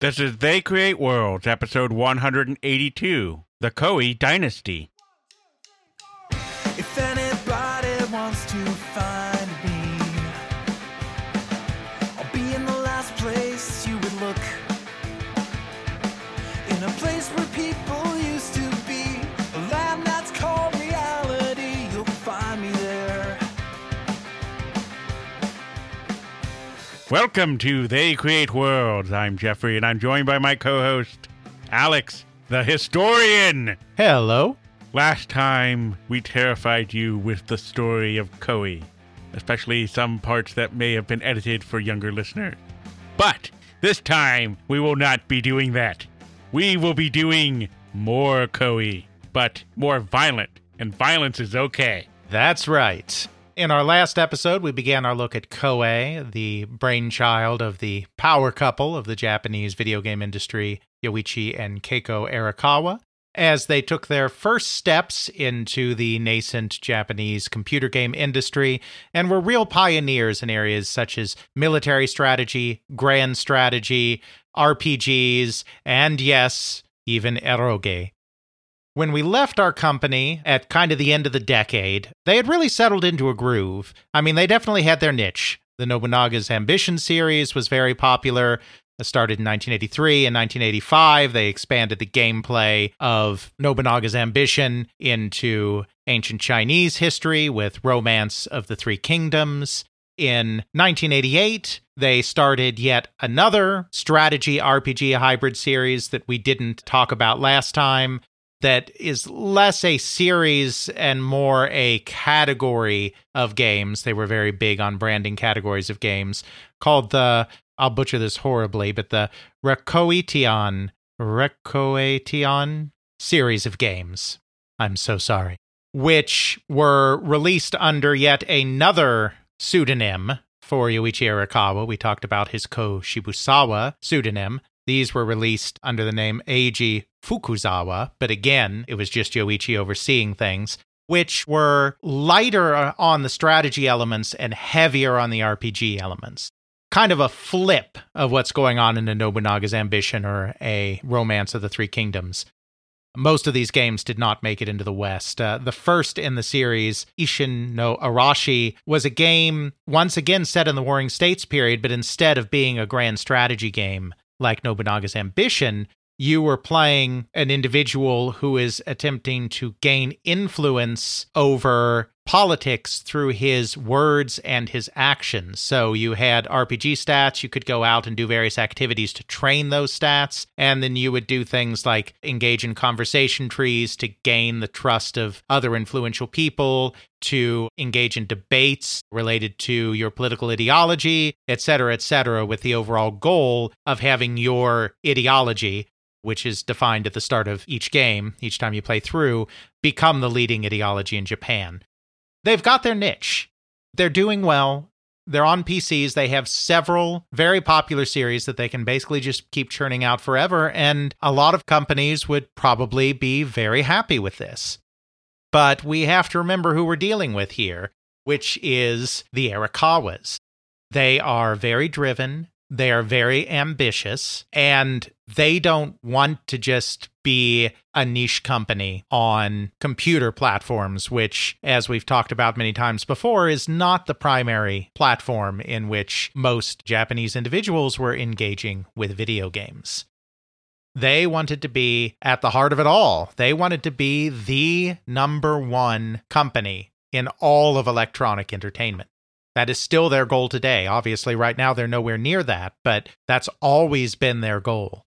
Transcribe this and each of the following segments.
This is They Create Worlds, episode 182 The Koei Dynasty. Welcome to They Create Worlds. I'm Jeffrey, and I'm joined by my co host, Alex, the historian. Hello. Last time, we terrified you with the story of Koei, especially some parts that may have been edited for younger listeners. But this time, we will not be doing that. We will be doing more Koei, but more violent, and violence is okay. That's right. In our last episode, we began our look at Koei, the brainchild of the power couple of the Japanese video game industry, Yoichi and Keiko Erikawa, as they took their first steps into the nascent Japanese computer game industry and were real pioneers in areas such as military strategy, grand strategy, RPGs, and yes, even eroge. When we left our company at kind of the end of the decade, they had really settled into a groove. I mean, they definitely had their niche. The Nobunaga's Ambition series was very popular. It started in 1983 and 1985. They expanded the gameplay of Nobunaga's Ambition into ancient Chinese history with Romance of the Three Kingdoms. In 1988, they started yet another strategy RPG hybrid series that we didn't talk about last time that is less a series and more a category of games. They were very big on branding categories of games called the, I'll butcher this horribly, but the Rekoetian, Rekoetian series of games. I'm so sorry. Which were released under yet another pseudonym for Yoichi Erikawa. We talked about his Ko Shibusawa pseudonym. These were released under the name Eiji Fukuzawa, but again, it was just Yoichi overseeing things, which were lighter on the strategy elements and heavier on the RPG elements. Kind of a flip of what's going on in a Nobunaga's Ambition or a Romance of the Three Kingdoms. Most of these games did not make it into the West. Uh, the first in the series, Ishin no Arashi, was a game once again set in the Warring States period, but instead of being a grand strategy game like Nobunaga's Ambition, you were playing an individual who is attempting to gain influence over politics through his words and his actions. So you had RPG stats, you could go out and do various activities to train those stats, and then you would do things like engage in conversation trees to gain the trust of other influential people, to engage in debates related to your political ideology, et cetera, et cetera, with the overall goal of having your ideology which is defined at the start of each game, each time you play through, become the leading ideology in Japan. They've got their niche. They're doing well. They're on PCs. They have several very popular series that they can basically just keep churning out forever. And a lot of companies would probably be very happy with this. But we have to remember who we're dealing with here, which is the Erikawas. They are very driven, they are very ambitious and they don't want to just be a niche company on computer platforms, which, as we've talked about many times before, is not the primary platform in which most Japanese individuals were engaging with video games. They wanted to be at the heart of it all. They wanted to be the number one company in all of electronic entertainment. That is still their goal today. Obviously, right now they're nowhere near that, but that's always been their goal.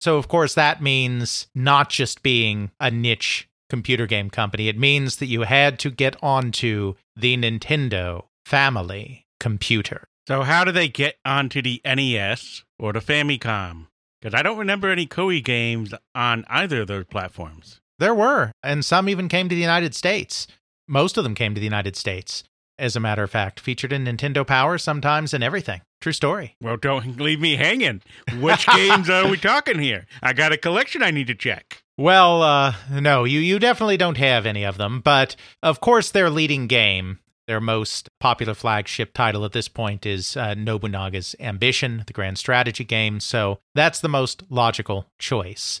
So, of course, that means not just being a niche computer game company, it means that you had to get onto the Nintendo family computer. So, how do they get onto the NES or the Famicom? Because I don't remember any Koei games on either of those platforms. There were, and some even came to the United States. Most of them came to the United States as a matter of fact, featured in Nintendo Power sometimes and everything. True story. Well, don't leave me hanging. Which games are we talking here? I got a collection I need to check. Well, uh, no, you, you definitely don't have any of them, but of course, their leading game Their most popular flagship title at this point is uh, Nobunaga's Ambition, the grand strategy game, so that's the most logical choice.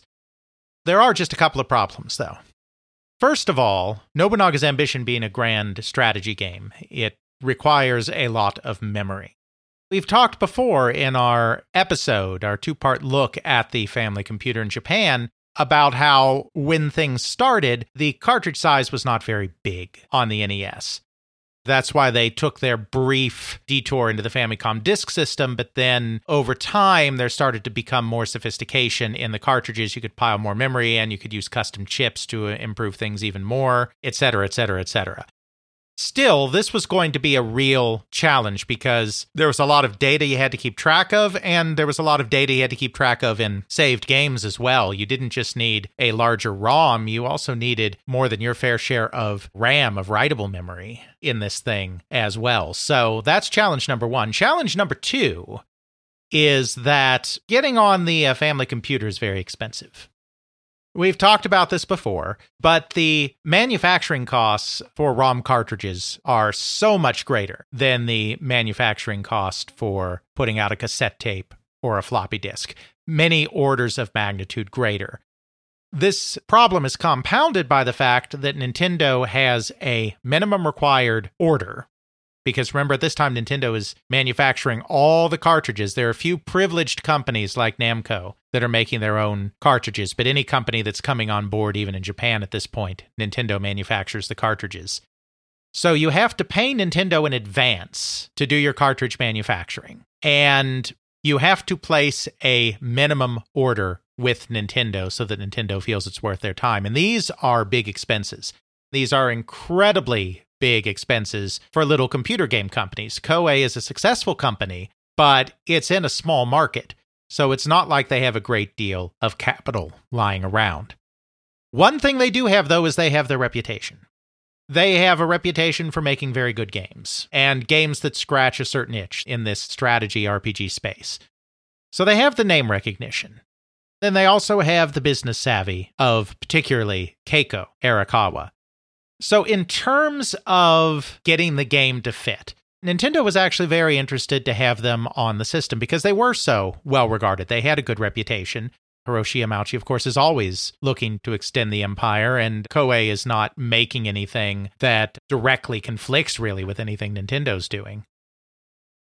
There are just a couple of problems, though. First of all, Nobunaga's Ambition being a grand strategy game, it requires a lot of memory. We've talked before in our episode, our two part look at the family computer in Japan, about how when things started, the cartridge size was not very big on the NES. That's why they took their brief detour into the Famicom disk system, but then over time, there started to become more sophistication in the cartridges. You could pile more memory and you could use custom chips to improve things even more, et cetera, et cetera, et cetera. Still, this was going to be a real challenge because there was a lot of data you had to keep track of, and there was a lot of data you had to keep track of in saved games as well. You didn't just need a larger ROM, you also needed more than your fair share of RAM, of writable memory in this thing as well. So that's challenge number one. Challenge number two is that getting on the uh, family computer is very expensive. We've talked about this before, but the manufacturing costs for ROM cartridges are so much greater than the manufacturing cost for putting out a cassette tape or a floppy disk, many orders of magnitude greater. This problem is compounded by the fact that Nintendo has a minimum required order because remember at this time Nintendo is manufacturing all the cartridges. There are a few privileged companies like Namco that are making their own cartridges, but any company that's coming on board even in Japan at this point, Nintendo manufactures the cartridges. So you have to pay Nintendo in advance to do your cartridge manufacturing. And you have to place a minimum order with Nintendo so that Nintendo feels it's worth their time. And these are big expenses. These are incredibly big expenses for little computer game companies. Koei is a successful company, but it's in a small market, so it's not like they have a great deal of capital lying around. One thing they do have, though, is they have their reputation. They have a reputation for making very good games, and games that scratch a certain itch in this strategy RPG space. So they have the name recognition. Then they also have the business savvy of particularly Keiko Erikawa, so, in terms of getting the game to fit, Nintendo was actually very interested to have them on the system because they were so well regarded. They had a good reputation. Hiroshi Yamauchi, of course, is always looking to extend the empire, and Koei is not making anything that directly conflicts really with anything Nintendo's doing.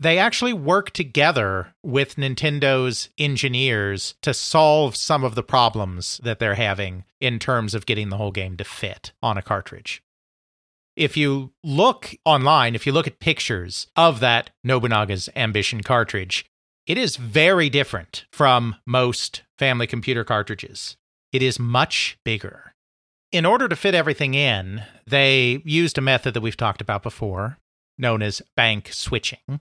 They actually work together with Nintendo's engineers to solve some of the problems that they're having in terms of getting the whole game to fit on a cartridge. If you look online, if you look at pictures of that Nobunaga's Ambition cartridge, it is very different from most family computer cartridges. It is much bigger. In order to fit everything in, they used a method that we've talked about before, known as bank switching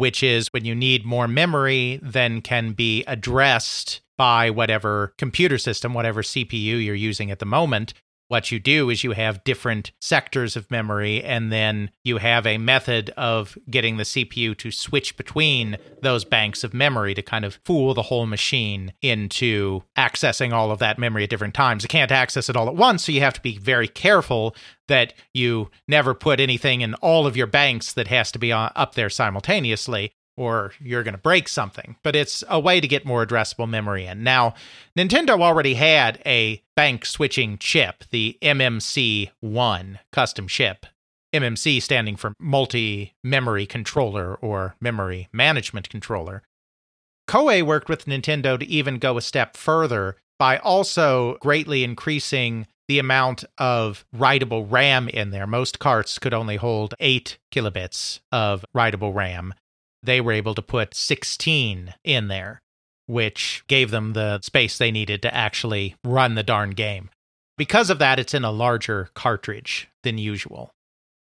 which is when you need more memory than can be addressed by whatever computer system, whatever CPU you're using at the moment. What you do is you have different sectors of memory, and then you have a method of getting the CPU to switch between those banks of memory to kind of fool the whole machine into accessing all of that memory at different times. It can't access it all at once, so you have to be very careful that you never put anything in all of your banks that has to be uh, up there simultaneously or you're going to break something. But it's a way to get more addressable memory in. Now, Nintendo already had a bank switching chip, the MMC1 custom chip. MMC standing for multi memory controller or memory management controller. Koei worked with Nintendo to even go a step further by also greatly increasing the amount of writable RAM in there. Most carts could only hold 8 kilobits of writable RAM they were able to put 16 in there, which gave them the space they needed to actually run the darn game. Because of that, it's in a larger cartridge than usual.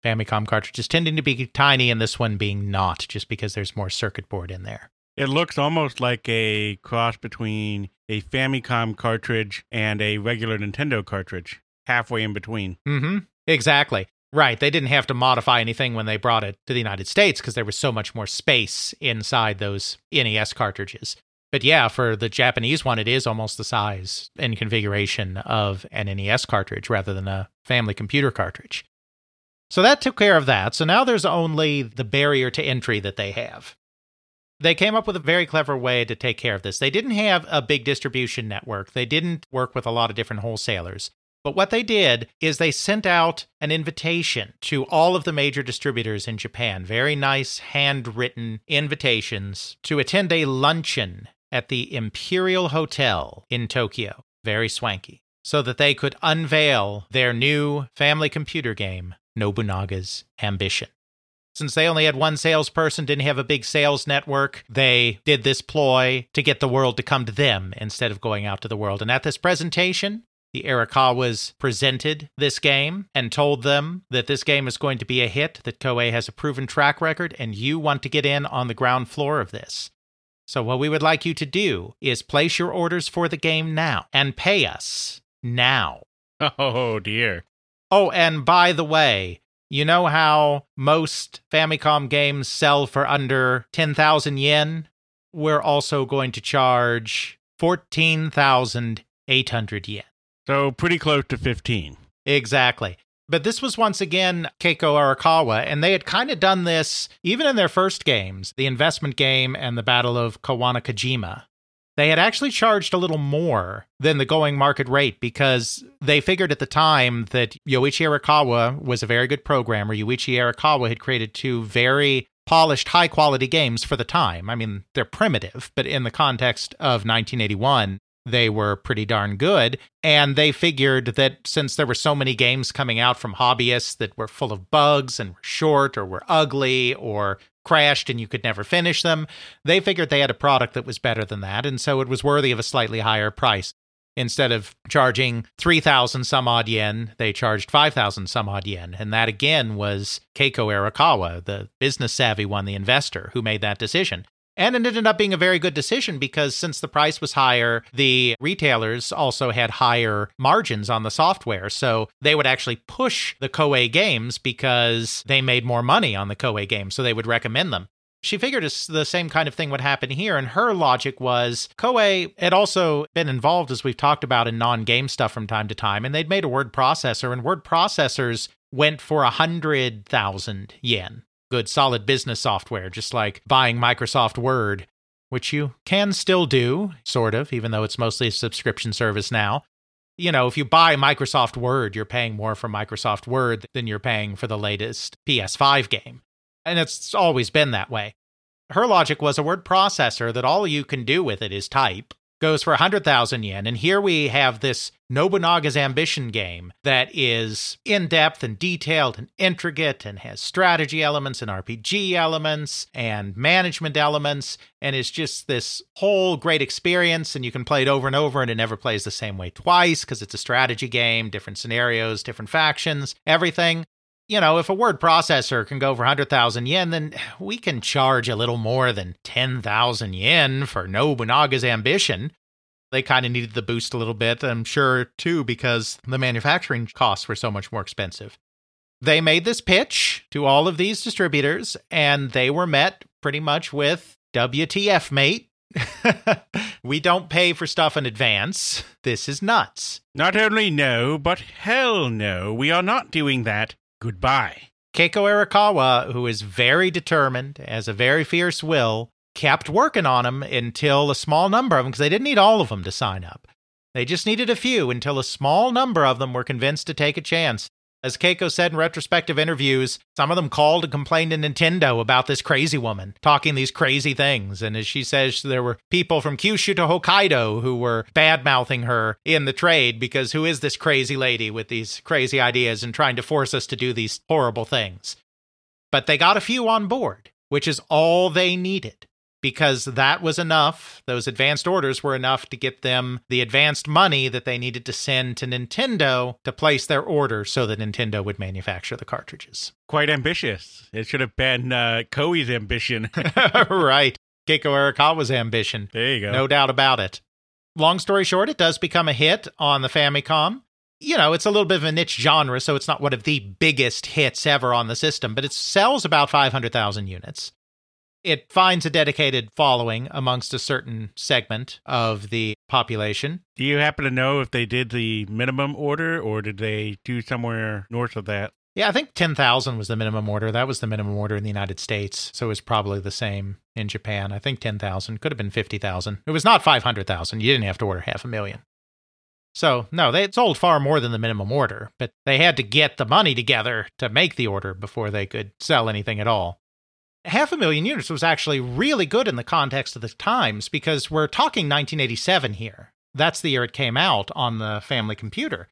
Famicom cartridges tending to be tiny, and this one being not, just because there's more circuit board in there. It looks almost like a cross between a Famicom cartridge and a regular Nintendo cartridge, halfway in between. Mm hmm. Exactly. Right. They didn't have to modify anything when they brought it to the United States because there was so much more space inside those NES cartridges. But yeah, for the Japanese one, it is almost the size and configuration of an NES cartridge rather than a family computer cartridge. So that took care of that. So now there's only the barrier to entry that they have. They came up with a very clever way to take care of this. They didn't have a big distribution network, they didn't work with a lot of different wholesalers. But what they did is they sent out an invitation to all of the major distributors in Japan, very nice handwritten invitations to attend a luncheon at the Imperial Hotel in Tokyo. Very swanky. So that they could unveil their new family computer game, Nobunaga's Ambition. Since they only had one salesperson, didn't have a big sales network, they did this ploy to get the world to come to them instead of going out to the world. And at this presentation, the Erikawas presented this game and told them that this game is going to be a hit, that Koei has a proven track record, and you want to get in on the ground floor of this. So, what we would like you to do is place your orders for the game now and pay us now. Oh dear. Oh, and by the way, you know how most Famicom games sell for under 10,000 yen? We're also going to charge 14,800 yen. So pretty close to 15. Exactly. But this was once again Keiko Erikawa, and they had kind of done this even in their first games, the investment game and the Battle of Kawanakajima. They had actually charged a little more than the going market rate because they figured at the time that Yoichi Erikawa was a very good programmer. Yoichi Erikawa had created two very polished, high quality games for the time. I mean, they're primitive, but in the context of 1981, they were pretty darn good. And they figured that since there were so many games coming out from hobbyists that were full of bugs and were short or were ugly or crashed and you could never finish them, they figured they had a product that was better than that. And so it was worthy of a slightly higher price. Instead of charging 3,000 some odd yen, they charged 5,000 some odd yen. And that again was Keiko Erikawa, the business savvy one, the investor, who made that decision. And it ended up being a very good decision because since the price was higher, the retailers also had higher margins on the software. So they would actually push the Koei games because they made more money on the Koei games. So they would recommend them. She figured the same kind of thing would happen here. And her logic was Koei had also been involved, as we've talked about, in non game stuff from time to time. And they'd made a word processor, and word processors went for a hundred thousand yen good solid business software, just like buying Microsoft Word, which you can still do, sort of, even though it's mostly a subscription service now. You know, if you buy Microsoft Word, you're paying more for Microsoft Word than you're paying for the latest PS5 game. And it's always been that way. Her logic was a word processor that all you can do with it is type goes for 100,000 yen. And here we have this Nobunaga's Ambition game that is in depth and detailed and intricate and has strategy elements and RPG elements and management elements and is just this whole great experience. And you can play it over and over and it never plays the same way twice because it's a strategy game, different scenarios, different factions, everything you know, if a word processor can go for 100,000 yen, then we can charge a little more than 10,000 yen for Nobunaga's ambition. They kind of needed the boost a little bit, I'm sure, too, because the manufacturing costs were so much more expensive. They made this pitch to all of these distributors, and they were met pretty much with WTF, mate. we don't pay for stuff in advance. This is nuts. Not only no, but hell no, we are not doing that. Goodbye. Keiko Erikawa, who is very determined, has a very fierce will, kept working on them until a small number of them, because they didn't need all of them to sign up. They just needed a few until a small number of them were convinced to take a chance. As Keiko said in retrospective interviews, some of them called and complained to Nintendo about this crazy woman talking these crazy things. And as she says, there were people from Kyushu to Hokkaido who were bad mouthing her in the trade because who is this crazy lady with these crazy ideas and trying to force us to do these horrible things? But they got a few on board, which is all they needed because that was enough. Those advanced orders were enough to get them the advanced money that they needed to send to Nintendo to place their order so that Nintendo would manufacture the cartridges. Quite ambitious. It should have been uh, Koei's ambition. right. Keiko Erikawa's ambition. there you go. No doubt about it. Long story short, it does become a hit on the Famicom. You know, it's a little bit of a niche genre, so it's not one of the biggest hits ever on the system, but it sells about 500,000 units it finds a dedicated following amongst a certain segment of the population. Do you happen to know if they did the minimum order or did they do somewhere north of that? Yeah, I think 10,000 was the minimum order. That was the minimum order in the United States. So it was probably the same in Japan. I think 10,000 could have been 50,000. It was not 500,000. You didn't have to order half a million. So, no, they sold far more than the minimum order, but they had to get the money together to make the order before they could sell anything at all. Half a million units was actually really good in the context of the times because we're talking 1987 here. That's the year it came out on the family computer.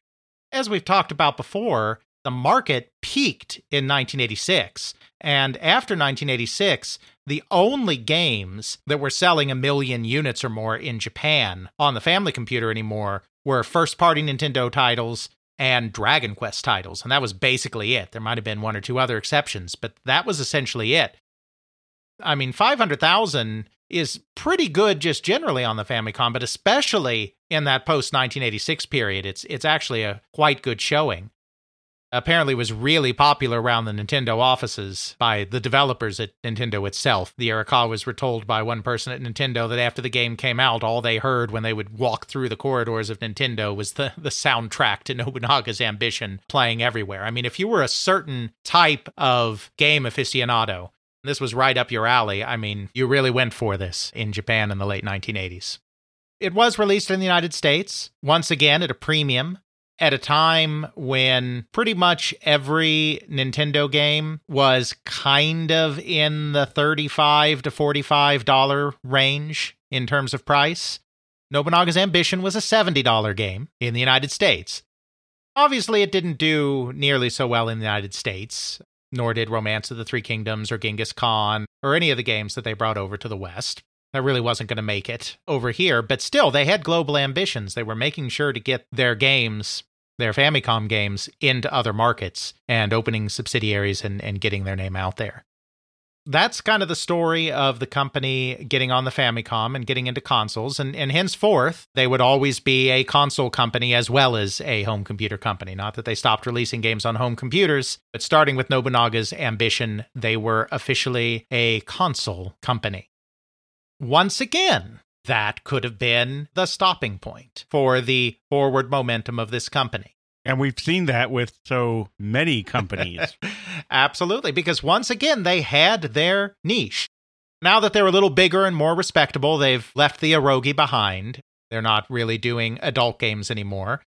As we've talked about before, the market peaked in 1986. And after 1986, the only games that were selling a million units or more in Japan on the family computer anymore were first party Nintendo titles and Dragon Quest titles. And that was basically it. There might have been one or two other exceptions, but that was essentially it. I mean, 500,000 is pretty good just generally on the Famicom, but especially in that post 1986 period, it's it's actually a quite good showing apparently was really popular around the Nintendo offices by the developers at Nintendo itself. The Erikawas were told by one person at Nintendo that after the game came out, all they heard when they would walk through the corridors of Nintendo was the, the soundtrack to Nobunaga's Ambition playing everywhere. I mean, if you were a certain type of game aficionado, this was right up your alley. I mean, you really went for this in Japan in the late 1980s. It was released in the United States, once again at a premium at a time when pretty much every Nintendo game was kind of in the 35 to 45 dollar range in terms of price. Nobunaga's Ambition was a $70 game in the United States. Obviously, it didn't do nearly so well in the United States, nor did Romance of the Three Kingdoms or Genghis Khan or any of the games that they brought over to the West that really wasn't going to make it over here. But still, they had global ambitions. They were making sure to get their games, their Famicom games, into other markets and opening subsidiaries and, and getting their name out there. That's kind of the story of the company getting on the Famicom and getting into consoles. And, and henceforth, they would always be a console company as well as a home computer company. Not that they stopped releasing games on home computers, but starting with Nobunaga's ambition, they were officially a console company once again, that could have been the stopping point for the forward momentum of this company. And we've seen that with so many companies. Absolutely, because once again, they had their niche. Now that they're a little bigger and more respectable, they've left the eroge behind. They're not really doing adult games anymore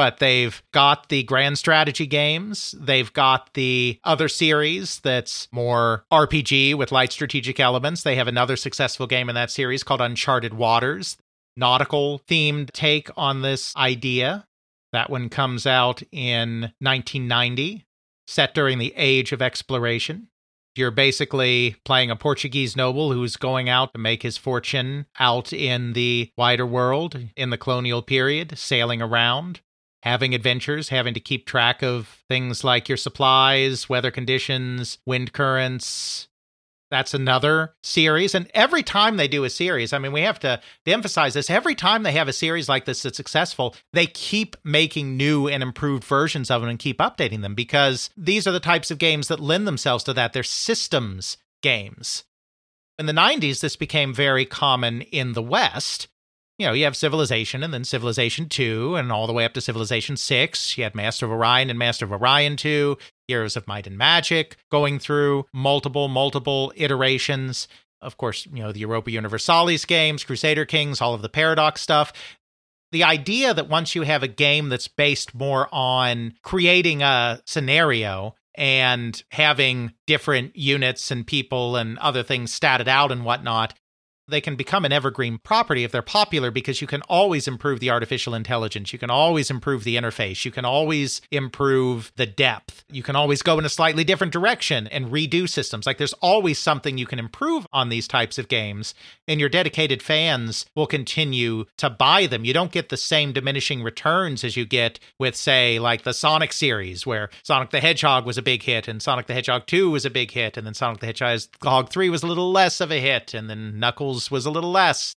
but they've got the grand strategy games. They've got the other series that's more RPG with light strategic elements. They have another successful game in that series called Uncharted Waters, nautical themed take on this idea. That one comes out in 1990, set during the age of exploration. You're basically playing a Portuguese noble who's going out to make his fortune out in the wider world in the colonial period, sailing around having adventures, having to keep track of things like your supplies, weather conditions, wind currents. That's another series. And every time they do a series, I mean, we have to, emphasize this every time they have a series like this that's successful, they keep making new and improved versions of them and keep updating them because these are the types of games that lend themselves to that. They're systems games. In the 90s, this became very common in the West you know, you have Civilization and then Civilization 2 and all the way up to Civilization 6. You had Master of Orion and Master of Orion 2, Heroes of Might and Magic, going through multiple, multiple iterations. Of course, you know, the Europa Universalis games, Crusader Kings, all of the Paradox stuff. The idea that once you have a game that's based more on creating a scenario and having different units and people and other things statted out and whatnot, they can become an evergreen property if they're popular because you can always improve the artificial intelligence. You can always improve the interface. You can always improve the depth. You can always go in a slightly different direction and redo systems. Like there's always something you can improve on these types of games, and your dedicated fans will continue to buy them. You don't get the same diminishing returns as you get with, say, like the Sonic series, where Sonic the Hedgehog was a big hit, and Sonic the Hedgehog 2 was a big hit, and then Sonic the Hedgehog 3 was a little less of a hit, and then Knuckles was a little less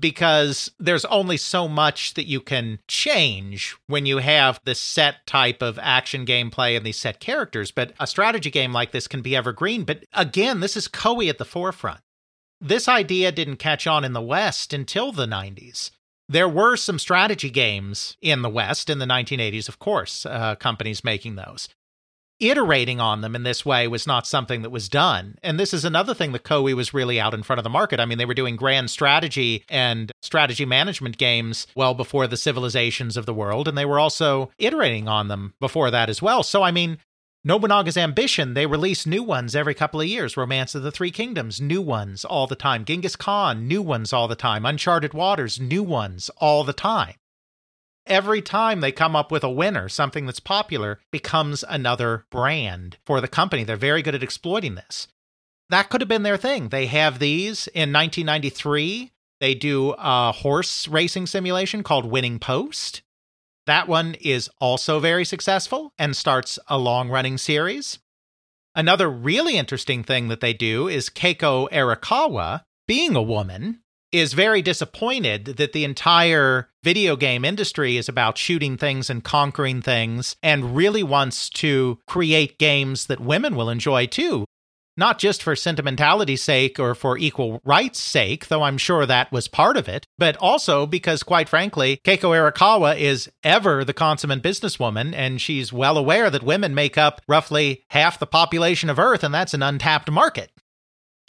because there's only so much that you can change when you have this set type of action gameplay and these set characters. But a strategy game like this can be evergreen. But again, this is Koei at the forefront. This idea didn't catch on in the West until the 90s. There were some strategy games in the West in the 1980s, of course, uh, companies making those. Iterating on them in this way was not something that was done. And this is another thing that Koei was really out in front of the market. I mean, they were doing grand strategy and strategy management games well before the civilizations of the world, and they were also iterating on them before that as well. So, I mean, Nobunaga's Ambition, they release new ones every couple of years. Romance of the Three Kingdoms, new ones all the time. Genghis Khan, new ones all the time. Uncharted Waters, new ones all the time every time they come up with a winner, something that's popular becomes another brand for the company. They're very good at exploiting this. That could have been their thing. They have these in 1993. They do a horse racing simulation called Winning Post. That one is also very successful and starts a long running series. Another really interesting thing that they do is Keiko Erikawa, being a woman, is very disappointed that the entire video game industry is about shooting things and conquering things and really wants to create games that women will enjoy too. Not just for sentimentality's sake or for equal rights' sake, though I'm sure that was part of it, but also because, quite frankly, Keiko Erikawa is ever the consummate businesswoman, and she's well aware that women make up roughly half the population of Earth, and that's an untapped market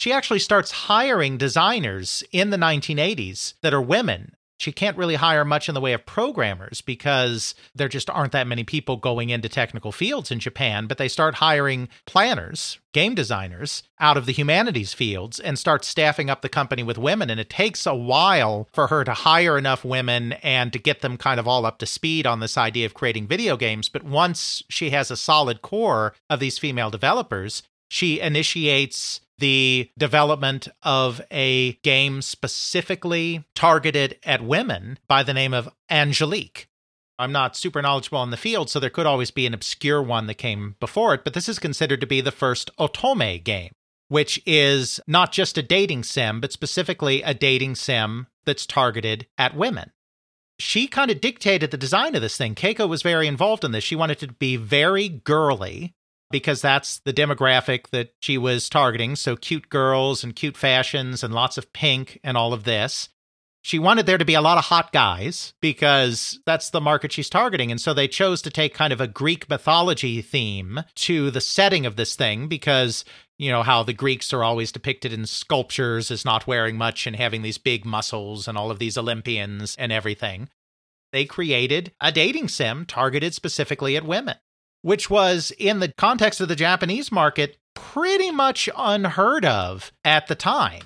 she actually starts hiring designers in the 1980s that are women. She can't really hire much in the way of programmers because there just aren't that many people going into technical fields in Japan, but they start hiring planners, game designers out of the humanities fields and start staffing up the company with women. And it takes a while for her to hire enough women and to get them kind of all up to speed on this idea of creating video games. But once she has a solid core of these female developers, she initiates the development of a game specifically targeted at women by the name of Angelique. I'm not super knowledgeable in the field, so there could always be an obscure one that came before it, but this is considered to be the first Otome game, which is not just a dating sim, but specifically a dating sim that's targeted at women. She kind of dictated the design of this thing. Keiko was very involved in this. She wanted it to be very girly, because that's the demographic that she was targeting. So cute girls and cute fashions and lots of pink and all of this. She wanted there to be a lot of hot guys because that's the market she's targeting. And so they chose to take kind of a Greek mythology theme to the setting of this thing because, you know, how the Greeks are always depicted in sculptures as not wearing much and having these big muscles and all of these Olympians and everything. They created a dating sim targeted specifically at women which was in the context of the Japanese market pretty much unheard of at the time.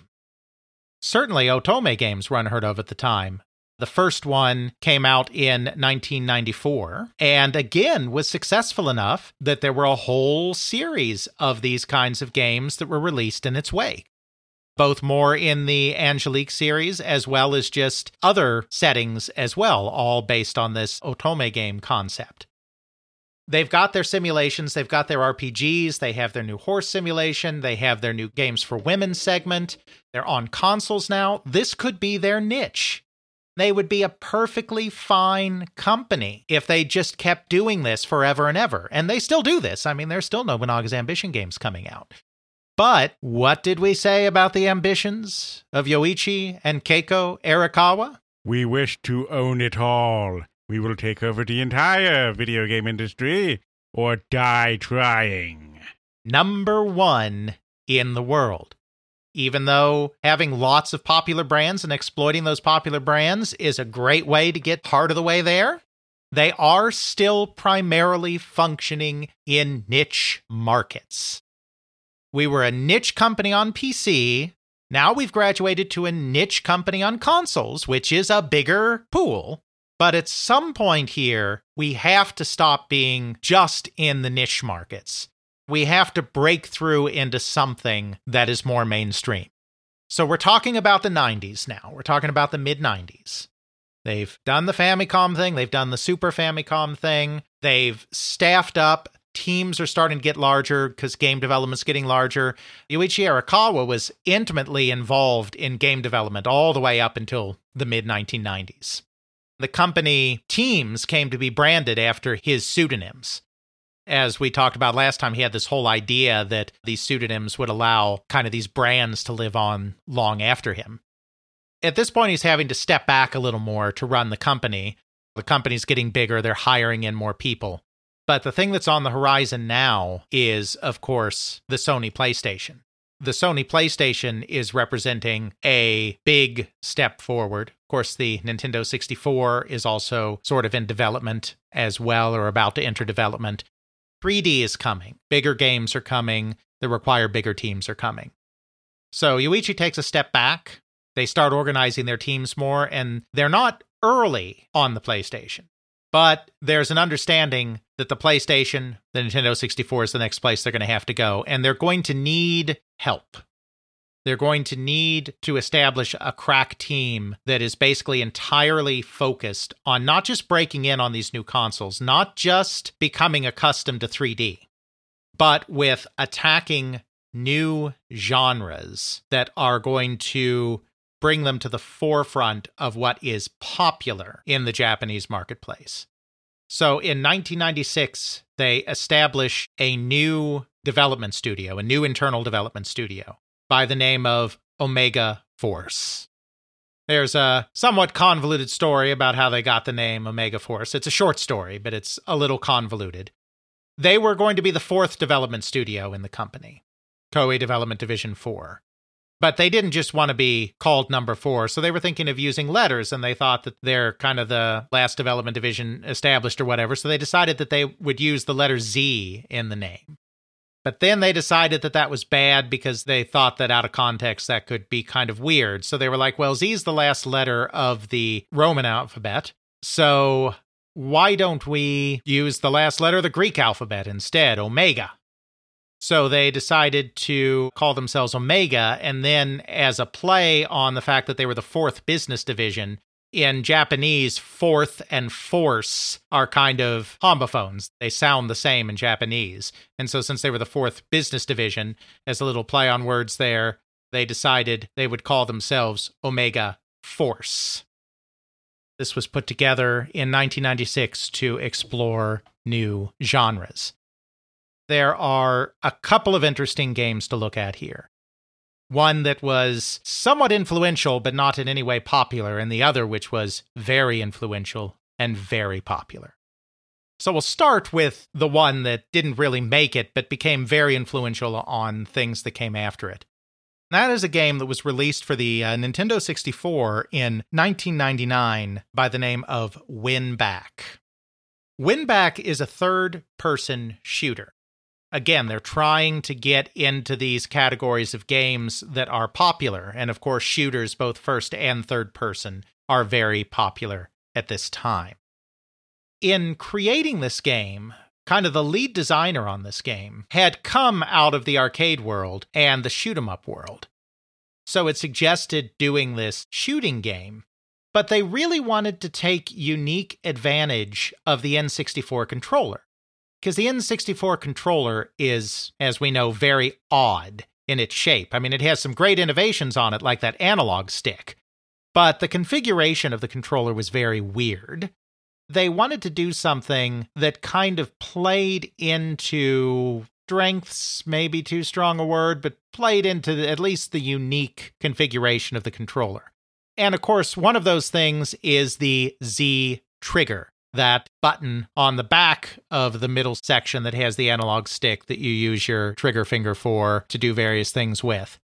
Certainly, Otome games were unheard of at the time. The first one came out in 1994 and again was successful enough that there were a whole series of these kinds of games that were released in its wake. Both more in the Angelique series as well as just other settings as well, all based on this Otome game concept they've got their simulations, they've got their RPGs, they have their new horse simulation, they have their new games for women segment. They're on consoles now. This could be their niche. They would be a perfectly fine company if they just kept doing this forever and ever. And they still do this. I mean, there's still Nobunaga's Ambition games coming out. But what did we say about the ambitions of Yoichi and Keiko Erikawa? We wish to own it all. We will take over the entire video game industry or die trying. Number one in the world. Even though having lots of popular brands and exploiting those popular brands is a great way to get part of the way there, they are still primarily functioning in niche markets. We were a niche company on PC. Now we've graduated to a niche company on consoles, which is a bigger pool. But at some point here, we have to stop being just in the niche markets. We have to break through into something that is more mainstream. So we're talking about the 90s now. We're talking about the mid 90s. They've done the Famicom thing, they've done the Super Famicom thing, they've staffed up. Teams are starting to get larger because game development's getting larger. Yoichi Erikawa was intimately involved in game development all the way up until the mid 1990s. The company teams came to be branded after his pseudonyms. As we talked about last time, he had this whole idea that these pseudonyms would allow kind of these brands to live on long after him. At this point, he's having to step back a little more to run the company. The company's getting bigger, they're hiring in more people. But the thing that's on the horizon now is, of course, the Sony PlayStation. The Sony PlayStation is representing a big step forward. Of course, the Nintendo 64 is also sort of in development as well, or about to enter development. 3D is coming. Bigger games are coming that require bigger teams are coming. So Yoichi takes a step back. They start organizing their teams more, and they're not early on the PlayStation. But there's an understanding that the PlayStation, the Nintendo 64 is the next place they're going to have to go, and they're going to need help. They're going to need to establish a crack team that is basically entirely focused on not just breaking in on these new consoles, not just becoming accustomed to 3D, but with attacking new genres that are going to bring them to the forefront of what is popular in the Japanese marketplace. So in 1996, they establish a new development studio, a new internal development studio by the name of Omega Force. There's a somewhat convoluted story about how they got the name Omega Force. It's a short story, but it's a little convoluted. They were going to be the fourth development studio in the company, Koei Development Division 4. But they didn't just want to be called number four. So they were thinking of using letters and they thought that they're kind of the last development division established or whatever. So they decided that they would use the letter Z in the name. But then they decided that that was bad because they thought that out of context that could be kind of weird. So they were like, well, Z is the last letter of the Roman alphabet. So why don't we use the last letter of the Greek alphabet instead, Omega? So they decided to call themselves Omega, and then as a play on the fact that they were the fourth business division, in Japanese, fourth and force are kind of homophones. They sound the same in Japanese. And so, since they were the fourth business division, as a little play on words there, they decided they would call themselves Omega Force. This was put together in 1996 to explore new genres there are a couple of interesting games to look at here. One that was somewhat influential, but not in any way popular, and the other which was very influential and very popular. So we'll start with the one that didn't really make it, but became very influential on things that came after it. That is a game that was released for the uh, Nintendo 64 in 1999 by the name of WinBack. WinBack is a third person shooter again, they're trying to get into these categories of games that are popular. And of course, shooters, both first and third person, are very popular at this time. In creating this game, kind of the lead designer on this game had come out of the arcade world and the shoot 'em up world. So it suggested doing this shooting game, but they really wanted to take unique advantage of the N64 controller because the N64 controller is, as we know, very odd in its shape. I mean, it has some great innovations on it, like that analog stick, but the configuration of the controller was very weird. They wanted to do something that kind of played into strengths, maybe too strong a word, but played into the, at least the unique configuration of the controller. And of course, one of those things is the Z trigger that button on the back of the middle section that has the analog stick that you use your trigger finger for to do various things with.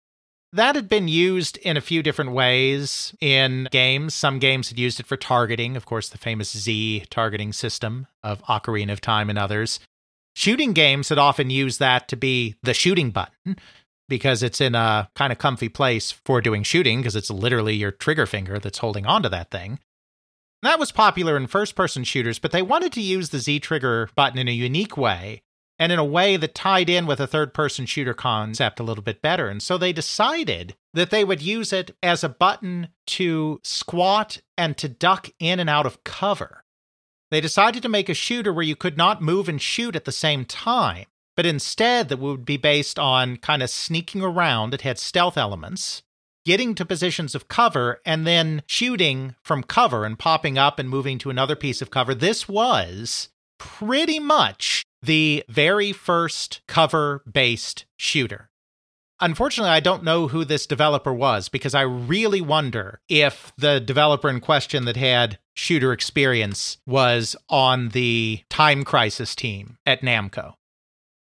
That had been used in a few different ways in games. Some games had used it for targeting, of course, the famous Z targeting system of Ocarina of Time and others. Shooting games had often used that to be the shooting button because it's in a kind of comfy place for doing shooting because it's literally your trigger finger that's holding onto that thing. That was popular in first person shooters, but they wanted to use the Z trigger button in a unique way and in a way that tied in with a third person shooter concept a little bit better. And so they decided that they would use it as a button to squat and to duck in and out of cover. They decided to make a shooter where you could not move and shoot at the same time, but instead that would be based on kind of sneaking around. It had stealth elements getting to positions of cover and then shooting from cover and popping up and moving to another piece of cover. This was pretty much the very first cover based shooter. Unfortunately, I don't know who this developer was because I really wonder if the developer in question that had shooter experience was on the Time Crisis team at Namco.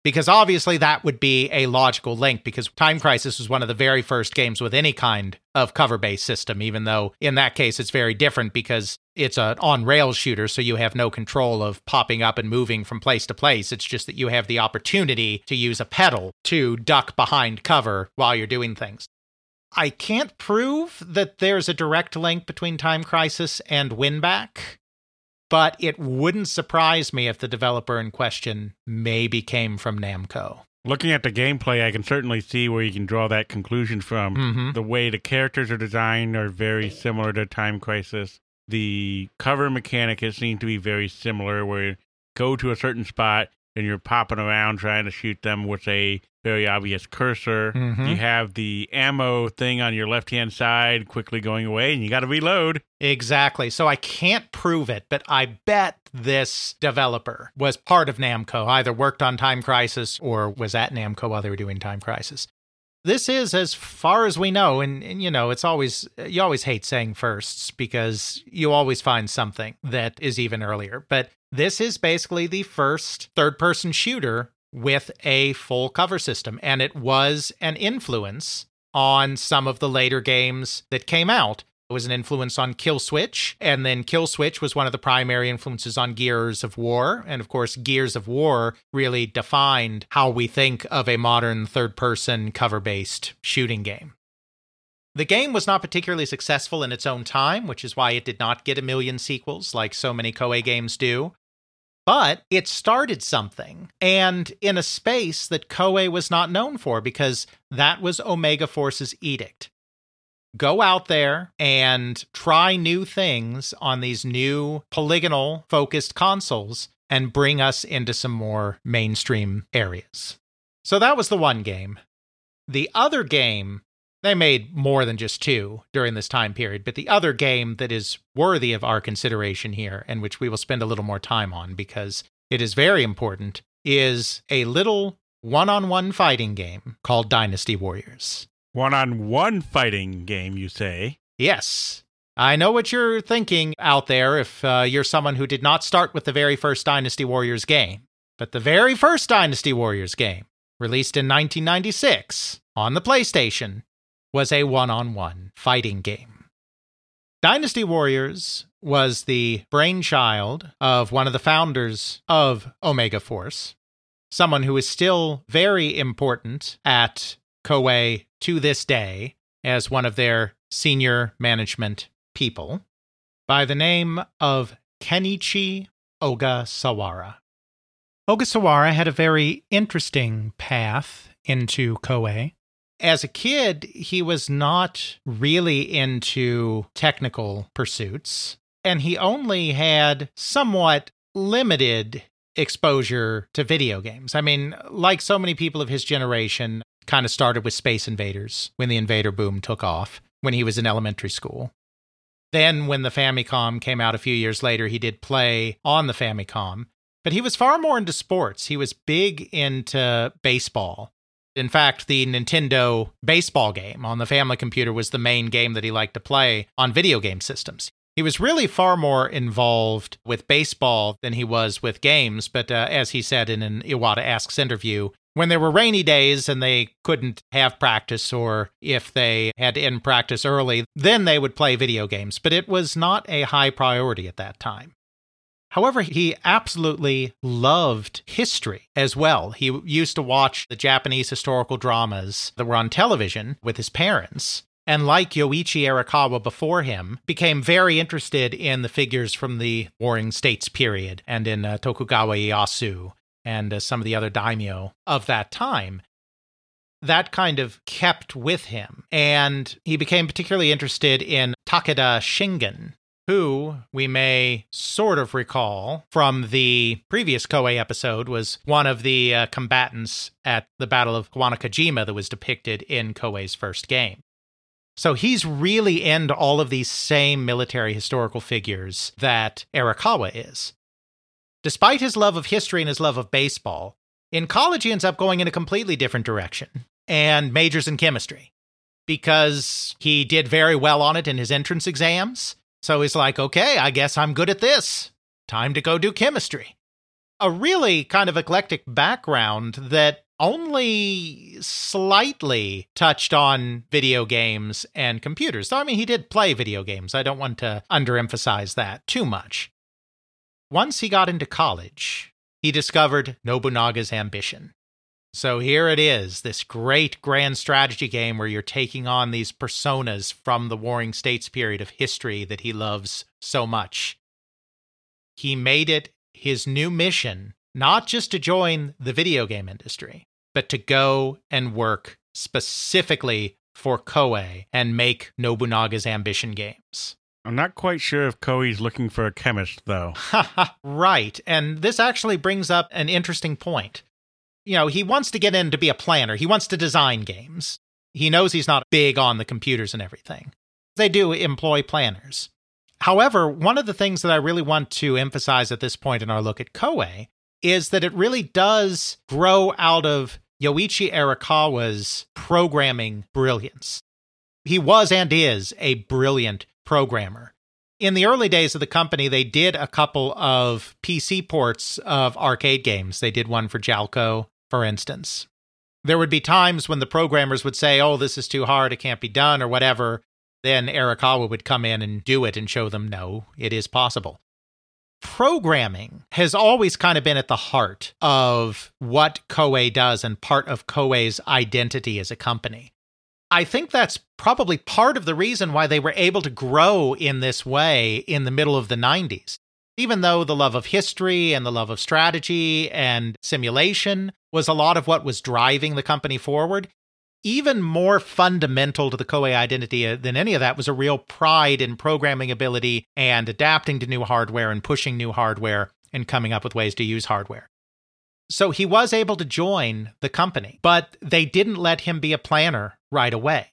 Because obviously that would be a logical link because Time Crisis was one of the very first games with any kind of cover based system, even though in that case it's very different because it's an on rails shooter, so you have no control of popping up and moving from place to place. It's just that you have the opportunity to use a pedal to duck behind cover while you're doing things. I can't prove that there's a direct link between Time Crisis and WinBack, but it wouldn't surprise me if the developer in question maybe came from Namco. Looking at the gameplay, I can certainly see where you can draw that conclusion from. Mhm. The way the characters are designed are very similar to Time Crisis. The cover mechanic has seemed to be very similar, where you go to a certain spot and you're popping around trying to shoot them with a very obvious cursor. Mhm. You have the ammo thing on your left hand side quickly going away, and you got to reload. Exactly. So I can't prove it, but I bet this developer was part of Namco, either worked on Time Crisis or was at Namco while they were doing Time Crisis. This is as far as we know, and, and you know, it's always, you always hate saying firsts because you always find something that is even earlier. But this is basically the first third person shooter with a full cover system, and it was an influence on some of the later games that came out. It was an influence on Kill Switch, and then Kill Switch was one of the primary influences on Gears of War. And of course, Gears of War really defined how we think of a modern third person cover based shooting game. The game was not particularly successful in its own time, which is why it did not get a million sequels like so many Koei games do. But it started something, and in a space that Koei was not known for, because that was Omega Force's edict go out there and try new things on these new polygonal focused consoles and bring us into some more mainstream areas. So that was the one game. The other game, they made more than just two during this time period, but the other game that is worthy of our consideration here, and which we will spend a little more time on because it is very important, is a little one on one fighting game called Dynasty Warriors. One on one fighting game, you say? Yes. I know what you're thinking out there if uh, you're someone who did not start with the very first Dynasty Warriors game. But the very first Dynasty Warriors game, released in 1996 on the PlayStation, was a one on one fighting game. Dynasty Warriors was the brainchild of one of the founders of Omega Force, someone who is still very important at Koei to this day as one of their senior management people by the name of Kenichi Ogasawara. Ogasawara had a very interesting path into Koei. As a kid, he was not really into technical pursuits, and he only had somewhat limited exposure to video games. I mean, like so many people of his generation, kind of started with Space Invaders when the Invader boom took off when he was in elementary school. Then, when the Famicom came out a few years later, he did play on the Famicom, but he was far more into sports. He was big into baseball. In fact, the Nintendo baseball game on the family computer was the main game that he liked to play on video game systems. He was really far more involved with baseball than he was with games, but uh, as he said in an Iwata Asks interview, when there were rainy days and they couldn't have practice, or if they had to end practice early, then they would play video games, but it was not a high priority at that time. However, he absolutely loved history as well. He used to watch the Japanese historical dramas that were on television with his parents. And like Yoichi Erikawa before him, became very interested in the figures from the Warring States period and in uh, Tokugawa Ieyasu and uh, some of the other daimyo of that time. That kind of kept with him. And he became particularly interested in Takeda Shingen, who we may sort of recall from the previous Koei episode was one of the uh, combatants at the Battle of Kawanakajima that was depicted in Koei's first game. So he's really into all of these same military historical figures that Erikawa is. Despite his love of history and his love of baseball, in college he ends up going in a completely different direction. and majors in chemistry because he did very well on it in his entrance exams. So he's like, okay, I guess I'm good at this. Time to go do chemistry. A really kind of eclectic background that only slightly touched on video games and computers. So, I mean, he did play video games. I don't want to underemphasize that too much. Once he got into college, he discovered Nobunaga's Ambition. So here it is, this great grand strategy game where you're taking on these personas from the Warring States period of history that he loves so much. He made it his new mission not just to join the video game industry, but to go and work specifically for Koei and make Nobunaga's Ambition games. I'm not quite sure if Koei's looking for a chemist, though. right. And this actually brings up an interesting point you know, he wants to get in to be a planner. He wants to design games. He knows he's not big on the computers and everything. They do employ planners. However, one of the things that I really want to emphasize at this point in our look at Koei is that it really does grow out of Yoichi Erikawa's programming brilliance. He was and is a brilliant programmer. In the early days of the company, they did a couple of PC ports of arcade games. They did one for Jaleco for instance. There would be times when the programmers would say, oh, this is too hard, it can't be done, or whatever. Then Erikawa would come in and do it and show them, no, it is possible. Programming has always kind of been at the heart of what Koei does and part of Koei's identity as a company. I think that's probably part of the reason why they were able to grow in this way in the middle of the 90s. Even though the love of history and the love of strategy and simulation was a lot of what was driving the company forward, even more fundamental to the Koei identity uh, than any of that was a real pride in programming ability and adapting to new hardware and pushing new hardware and coming up with ways to use hardware. So he was able to join the company, but they didn't let him be a planner right away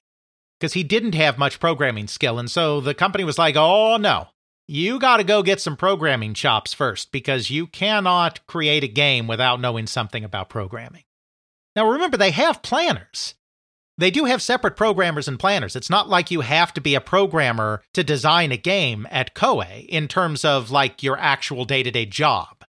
because he didn't have much programming skill. And so the company was like, oh no, you got to go get some programming chops first because you cannot create a game without knowing something about programming. Now, remember, they have planners. They do have separate programmers and planners. It's not like you have to be a programmer to design a game at Koei in terms of like your actual day to day job.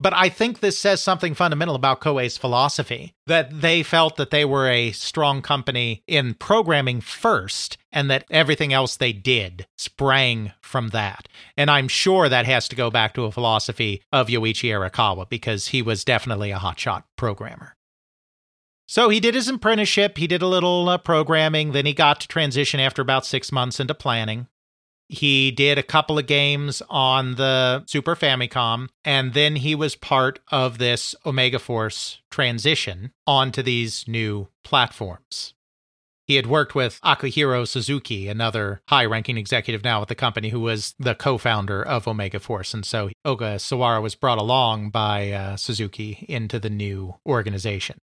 But I think this says something fundamental about Koei's philosophy that they felt that they were a strong company in programming first and that everything else they did sprang from that. And I'm sure that has to go back to a philosophy of Yoichi Erikawa because he was definitely a hotshot programmer. So he did his apprenticeship, he did a little uh, programming, then he got to transition after about six months into planning. He did a couple of games on the Super Famicom, and then he was part of this Omega Force transition onto these new platforms. He had worked with Akihiro Suzuki, another high ranking executive now at the company, who was the co founder of Omega Force. And so Ogasawara was brought along by uh, Suzuki into the new organization.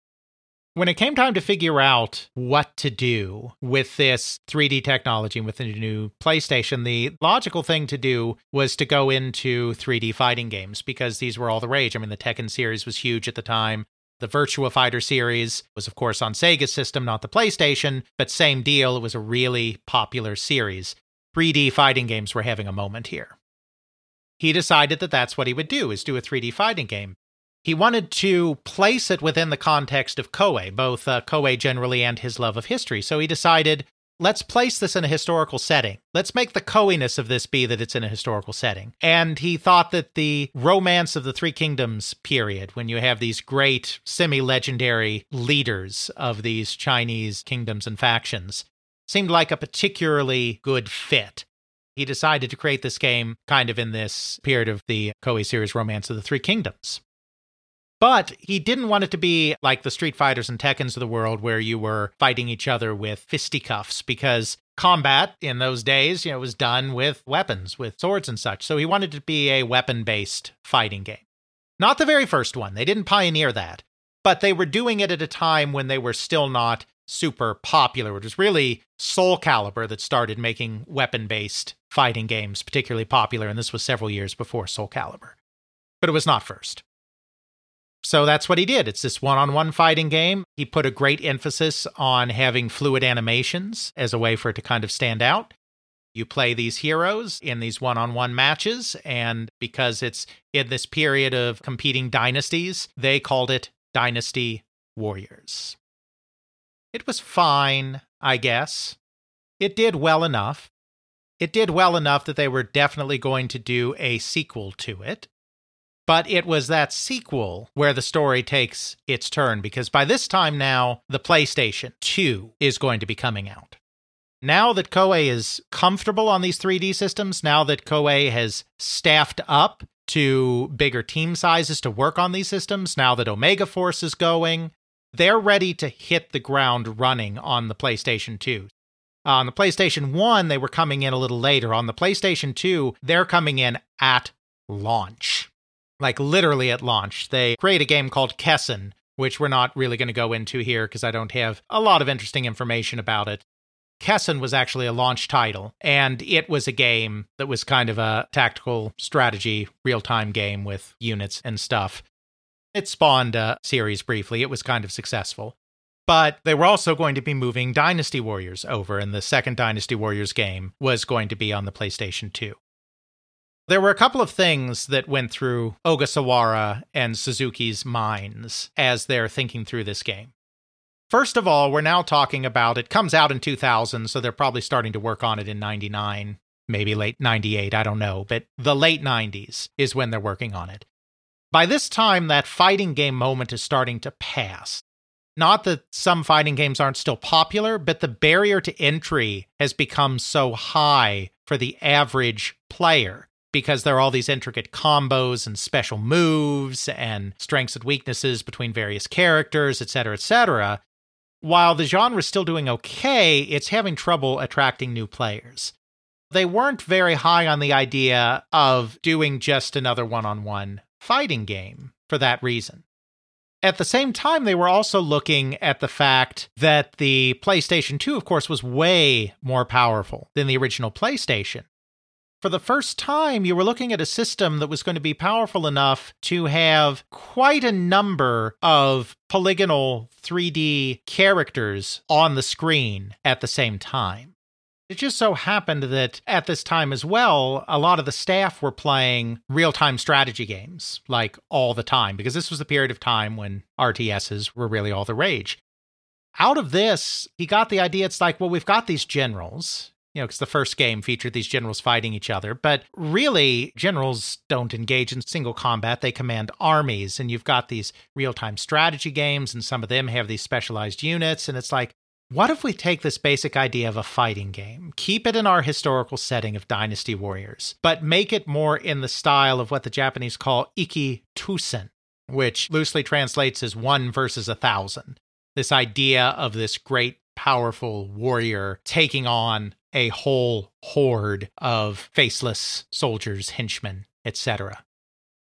When it came time to figure out what to do with this 3D technology with the new PlayStation, the logical thing to do was to go into 3D fighting games because these were all the rage. I mean, the Tekken series was huge at the time. The Virtua Fighter series was, of course, on Sega's system, not the PlayStation, but same deal. It was a really popular series. 3D fighting games were having a moment here. He decided that that's what he would do, is do a 3D fighting game he wanted to place it within the context of Koei, both uh, Koei generally and his love of history. So he decided, let's place this in a historical setting. Let's make the Koei-ness of this be that it's in a historical setting. And he thought that the romance of the Three Kingdoms period, when you have these great semi legendary leaders of these Chinese kingdoms and factions, seemed like a particularly good fit. He decided to create this game kind of in this period of the Koei series Romance of the Three Kingdoms. But he didn't want it to be like the Street Fighters and Tekkens of the world where you were fighting each other with fisticuffs because combat in those days, you know, was done with weapons, with swords and such. So he wanted it to be a weapon-based fighting game. Not the very first one. They didn't pioneer that. But they were doing it at a time when they were still not super popular. It was really Soul Calibur that started making weapon based fighting games particularly popular, and this was several years before Soul Calibur. But it was not first. So that's what he did. It's this one on one fighting game. He put a great emphasis on having fluid animations as a way for it to kind of stand out. You play these heroes in these one on one matches, and because it's in this period of competing dynasties, they called it Dynasty Warriors. It was fine, I guess. It did well enough. It did well enough that they were definitely going to do a sequel to it. But it was that sequel where the story takes its turn because by this time now, the PlayStation 2 is going to be coming out. Now that Koei is comfortable on these 3D systems, now that Koei has staffed up to bigger team sizes to work on these systems, now that Omega Force is going, they're ready to hit the ground running on the PlayStation 2. On the PlayStation 1, they were coming in a little later. On the PlayStation 2, they're coming in at launch. Like literally at launch. They create a game called Kessen, which we're not really going to go into here because I don't have a lot of interesting information about it. Kessen was actually a launch title, and it was a game that was kind of a tactical strategy, real time game with units and stuff. It spawned a series briefly, it was kind of successful. But they were also going to be moving Dynasty Warriors over, and the second Dynasty Warriors game was going to be on the PlayStation 2. There were a couple of things that went through Ogasawara and Suzuki's minds as they're thinking through this game. First of all, we're now talking about it comes out in 2000, so they're probably starting to work on it in 99, maybe late 98, I don't know, but the late 90s is when they're working on it. By this time, that fighting game moment is starting to pass. Not that some fighting games aren't still popular, but the barrier to entry has become so high for the average player because there are all these intricate combos and special moves and strengths and weaknesses between various characters, etc., etc. While the genre is still doing okay, it's having trouble attracting new players. They weren't very high on the idea of doing just another one on one fighting game for that reason. At the same time, they were also looking at the fact that the PlayStation 2, of course, was way more powerful than the original PlayStation for the first time, you were looking at a system that was going to be powerful enough to have quite a number of polygonal 3D characters on the screen at the same time. It just so happened that at this time as well, a lot of the staff were playing real time strategy games, like all the time, because this was the period of time when RTSs were really all the rage. Out of this, he got the idea it's like, well, we've got these generals you know, because the first game featured these generals fighting each other. But really, generals don't engage in single combat, they command armies. And you've got these real time strategy games, and some of them have these specialized units. And it's like, what if we take this basic idea of a fighting game, keep it in our historical setting of Dynasty Warriors, but make it more in the style of what the Japanese call Ikki Tousen, which loosely translates as one versus a thousand? This idea of this great powerful warrior taking on a whole horde of faceless soldiers, henchmen, etc.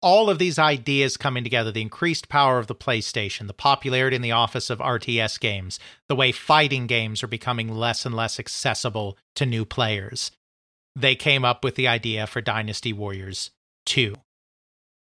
All of these ideas coming together the increased power of the PlayStation, the popularity in the office of RTS games, the way fighting games are becoming less and less accessible to new players. They came up with the idea for Dynasty Warriors 2.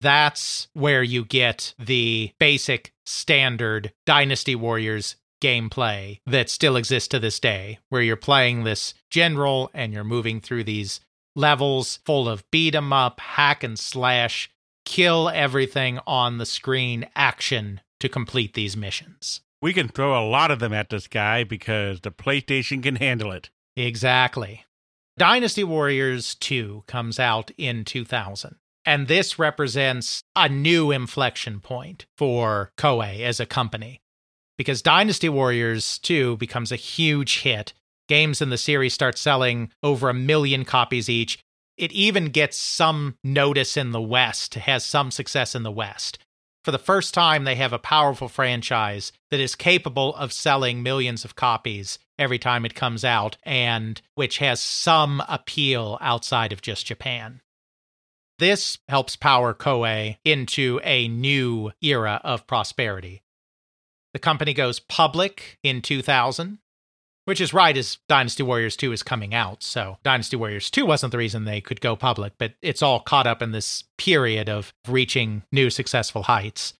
That's where you get the basic standard Dynasty Warriors gameplay that still exists to this day, where you're playing this general and you're moving through these levels full of beat 'em up, hack and slash, kill everything on the screen action to complete these missions. We can throw a lot of them at this guy because the PlayStation can handle it. Exactly. Dynasty Warriors 2 comes out in 2000. And this represents a new inflection point for Koei as a company because Dynasty Warriors 2 becomes a huge hit. Games in the series start selling over a million copies each. It even gets some notice in the West, has some success in the West. For the first time, they have a powerful franchise that is capable of selling millions of copies every time it comes out, and which has some appeal outside of just Japan. This helps power Koei into a new era of prosperity. The company goes public in 2000, which is right as Dynasty Warriors 2 is coming out. So Dynasty Warriors 2 wasn't the reason they could go public, but it's all caught up in this period of reaching new successful heights.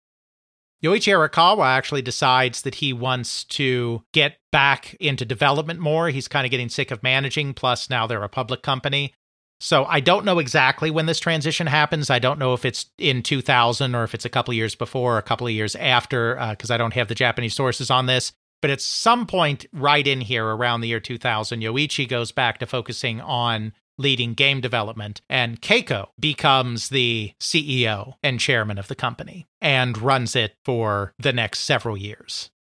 Yoichi Erikawa actually decides that he wants to get back into development more. He's kind of getting sick of managing, plus, now they're a public company. So I don't know exactly when this transition happens. I don't know if it's in 2000 or if it's a couple of years before or a couple of years after, because uh, I don't have the Japanese sources on this. But at some point right in here around the year 2000, Yoichi goes back to focusing on leading game development, and Keiko becomes the CEO and chairman of the company and runs it for the next several years.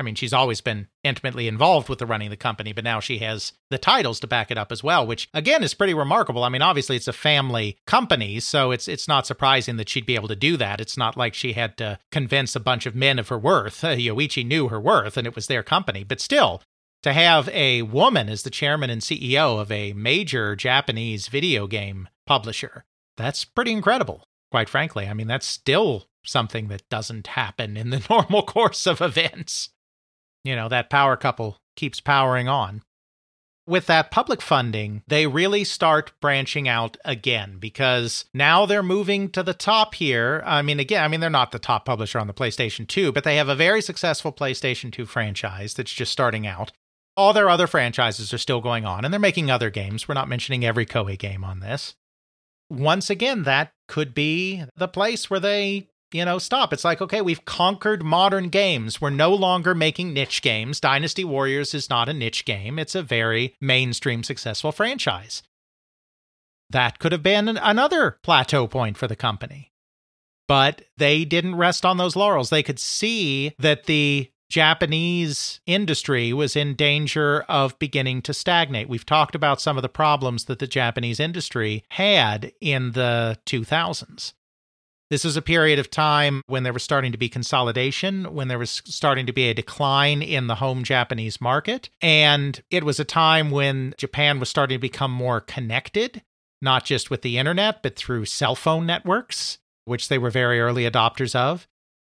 I mean, she's always been intimately involved with the running of the company, but now she has the titles to back it up as well, which again is pretty remarkable. I mean, obviously it's a family company, so it's it's not surprising that she'd be able to do that. It's not like she had to convince a bunch of men of her worth. Uh, Yoichi knew her worth and it was their company, but still, to have a woman as the chairman and CEO of a major Japanese video game publisher, that's pretty incredible, quite frankly. I mean, that's still something that doesn't happen in the normal course of events. You know, that power couple keeps powering on. With that public funding, they really start branching out again because now they're moving to the top here. I mean, again, I mean, they're not the top publisher on the PlayStation 2, but they have a very successful PlayStation 2 franchise that's just starting out all their other franchises are still going on, and they're making other games. We're not mentioning every Koei game on this. Once again, that could be the place where they, you know, stop. It's like, okay, we've conquered modern games. We're no longer making niche games. Dynasty Warriors is not a niche game, it's a very mainstream successful franchise. That could have been another plateau point for the company. But they didn't rest on those laurels. They could see that the Japanese industry was in danger of beginning to stagnate. We've talked about some of the problems that the Japanese industry had in the 2000s. This is a period of time when there was starting to be consolidation, when there was starting to be a decline in the home Japanese market. And it was a time when Japan was starting to become more connected, not just with the internet, but through cell phone networks, which they were very early adopters of.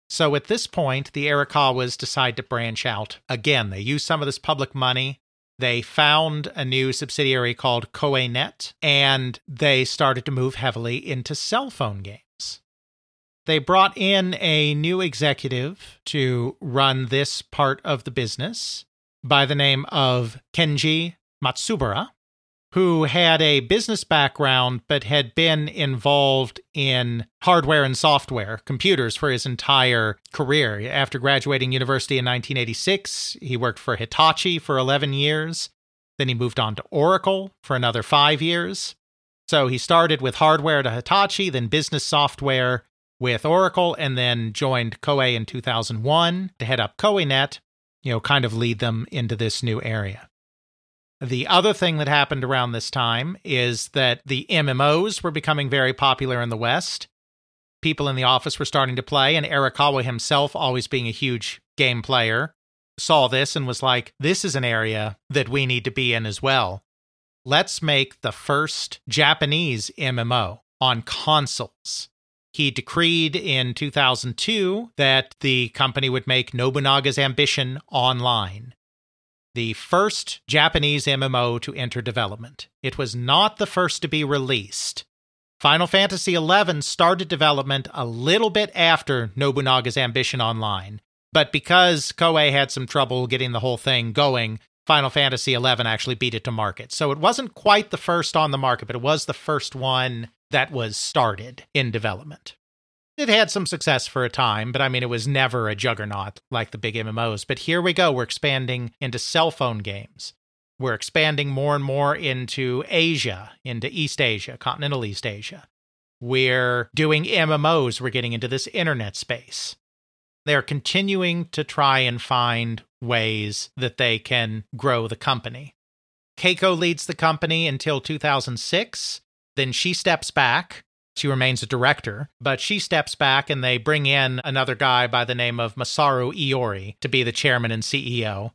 So at this point, the Erikawas decide to branch out again. They use some of this public money. They found a new subsidiary called Koei Net, and they started to move heavily into cell phone games. They brought in a new executive to run this part of the business by the name of Kenji Matsubara who had a business background but had been involved in hardware and software, computers, for his entire career. After graduating university in 1986, he worked for Hitachi for 11 years. Then he moved on to Oracle for another five years. So he started with hardware to Hitachi, then business software with Oracle, and then joined Koei in 2001 to head up KoeiNet, you know, kind of lead them into this new area. The other thing that happened around this time is that the MMOs were becoming very popular in the West. People in the office were starting to play, and Erikawa himself, always being a huge game player, saw this and was like, this is an area that we need to be in as well. Let's make the first Japanese MMO on consoles. He decreed in 2002 that the company would make Nobunaga's Ambition online the first Japanese MMO to enter development. It was not the first to be released. Final Fantasy XI started development a little bit after Nobunaga's Ambition Online, but because Koei had some trouble getting the whole thing going, Final Fantasy XI actually beat it to market. So it wasn't quite the first on the market, but it was the first one that was started in development. It had some success for a time, but I mean, it was never a juggernaut like the big MMOs. But here we go. We're expanding into cell phone games. We're expanding more and more into Asia, into East Asia, continental East Asia. We're doing MMOs. We're getting into this internet space. They're continuing to try and find ways that they can grow the company. Keiko leads the company until 2006. Then she steps back she remains a director, but she steps back and they bring in another guy by the name of Masaru Iori to be the chairman and CEO,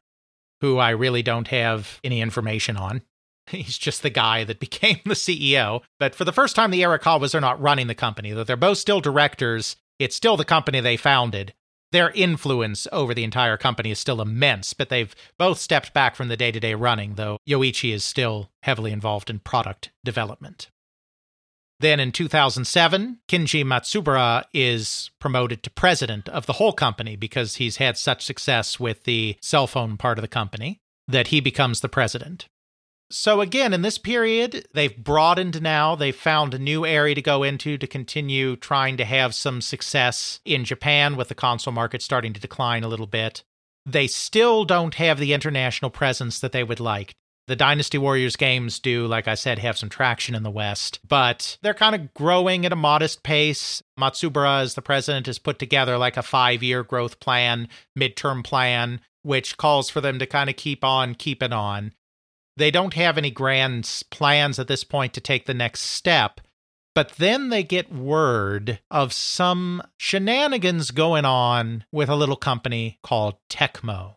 who I really don't have any information on. He's just the guy that became the CEO. But for the first time, the Erikawas are not running the company, though they're both still directors. It's still the company they founded. Their influence over the entire company is still immense, but they've both stepped back from the day to day running, though Yoichi is still heavily involved in product development. Then in 2007, Kenji Matsubara is promoted to president of the whole company because he's had such success with the cell phone part of the company that he becomes the president. So, again, in this period, they've broadened now. They've found a new area to go into to continue trying to have some success in Japan with the console market starting to decline a little bit. They still don't have the international presence that they would like. The Dynasty Warriors games do, like I said, have some traction in the West, but they're kind of growing at a modest pace. Matsubara, as the president, has put together like a five year growth plan, midterm plan, which calls for them to kind of keep on keeping on. They don't have any grand plans at this point to take the next step, but then they get word of some shenanigans going on with a little company called Tecmo.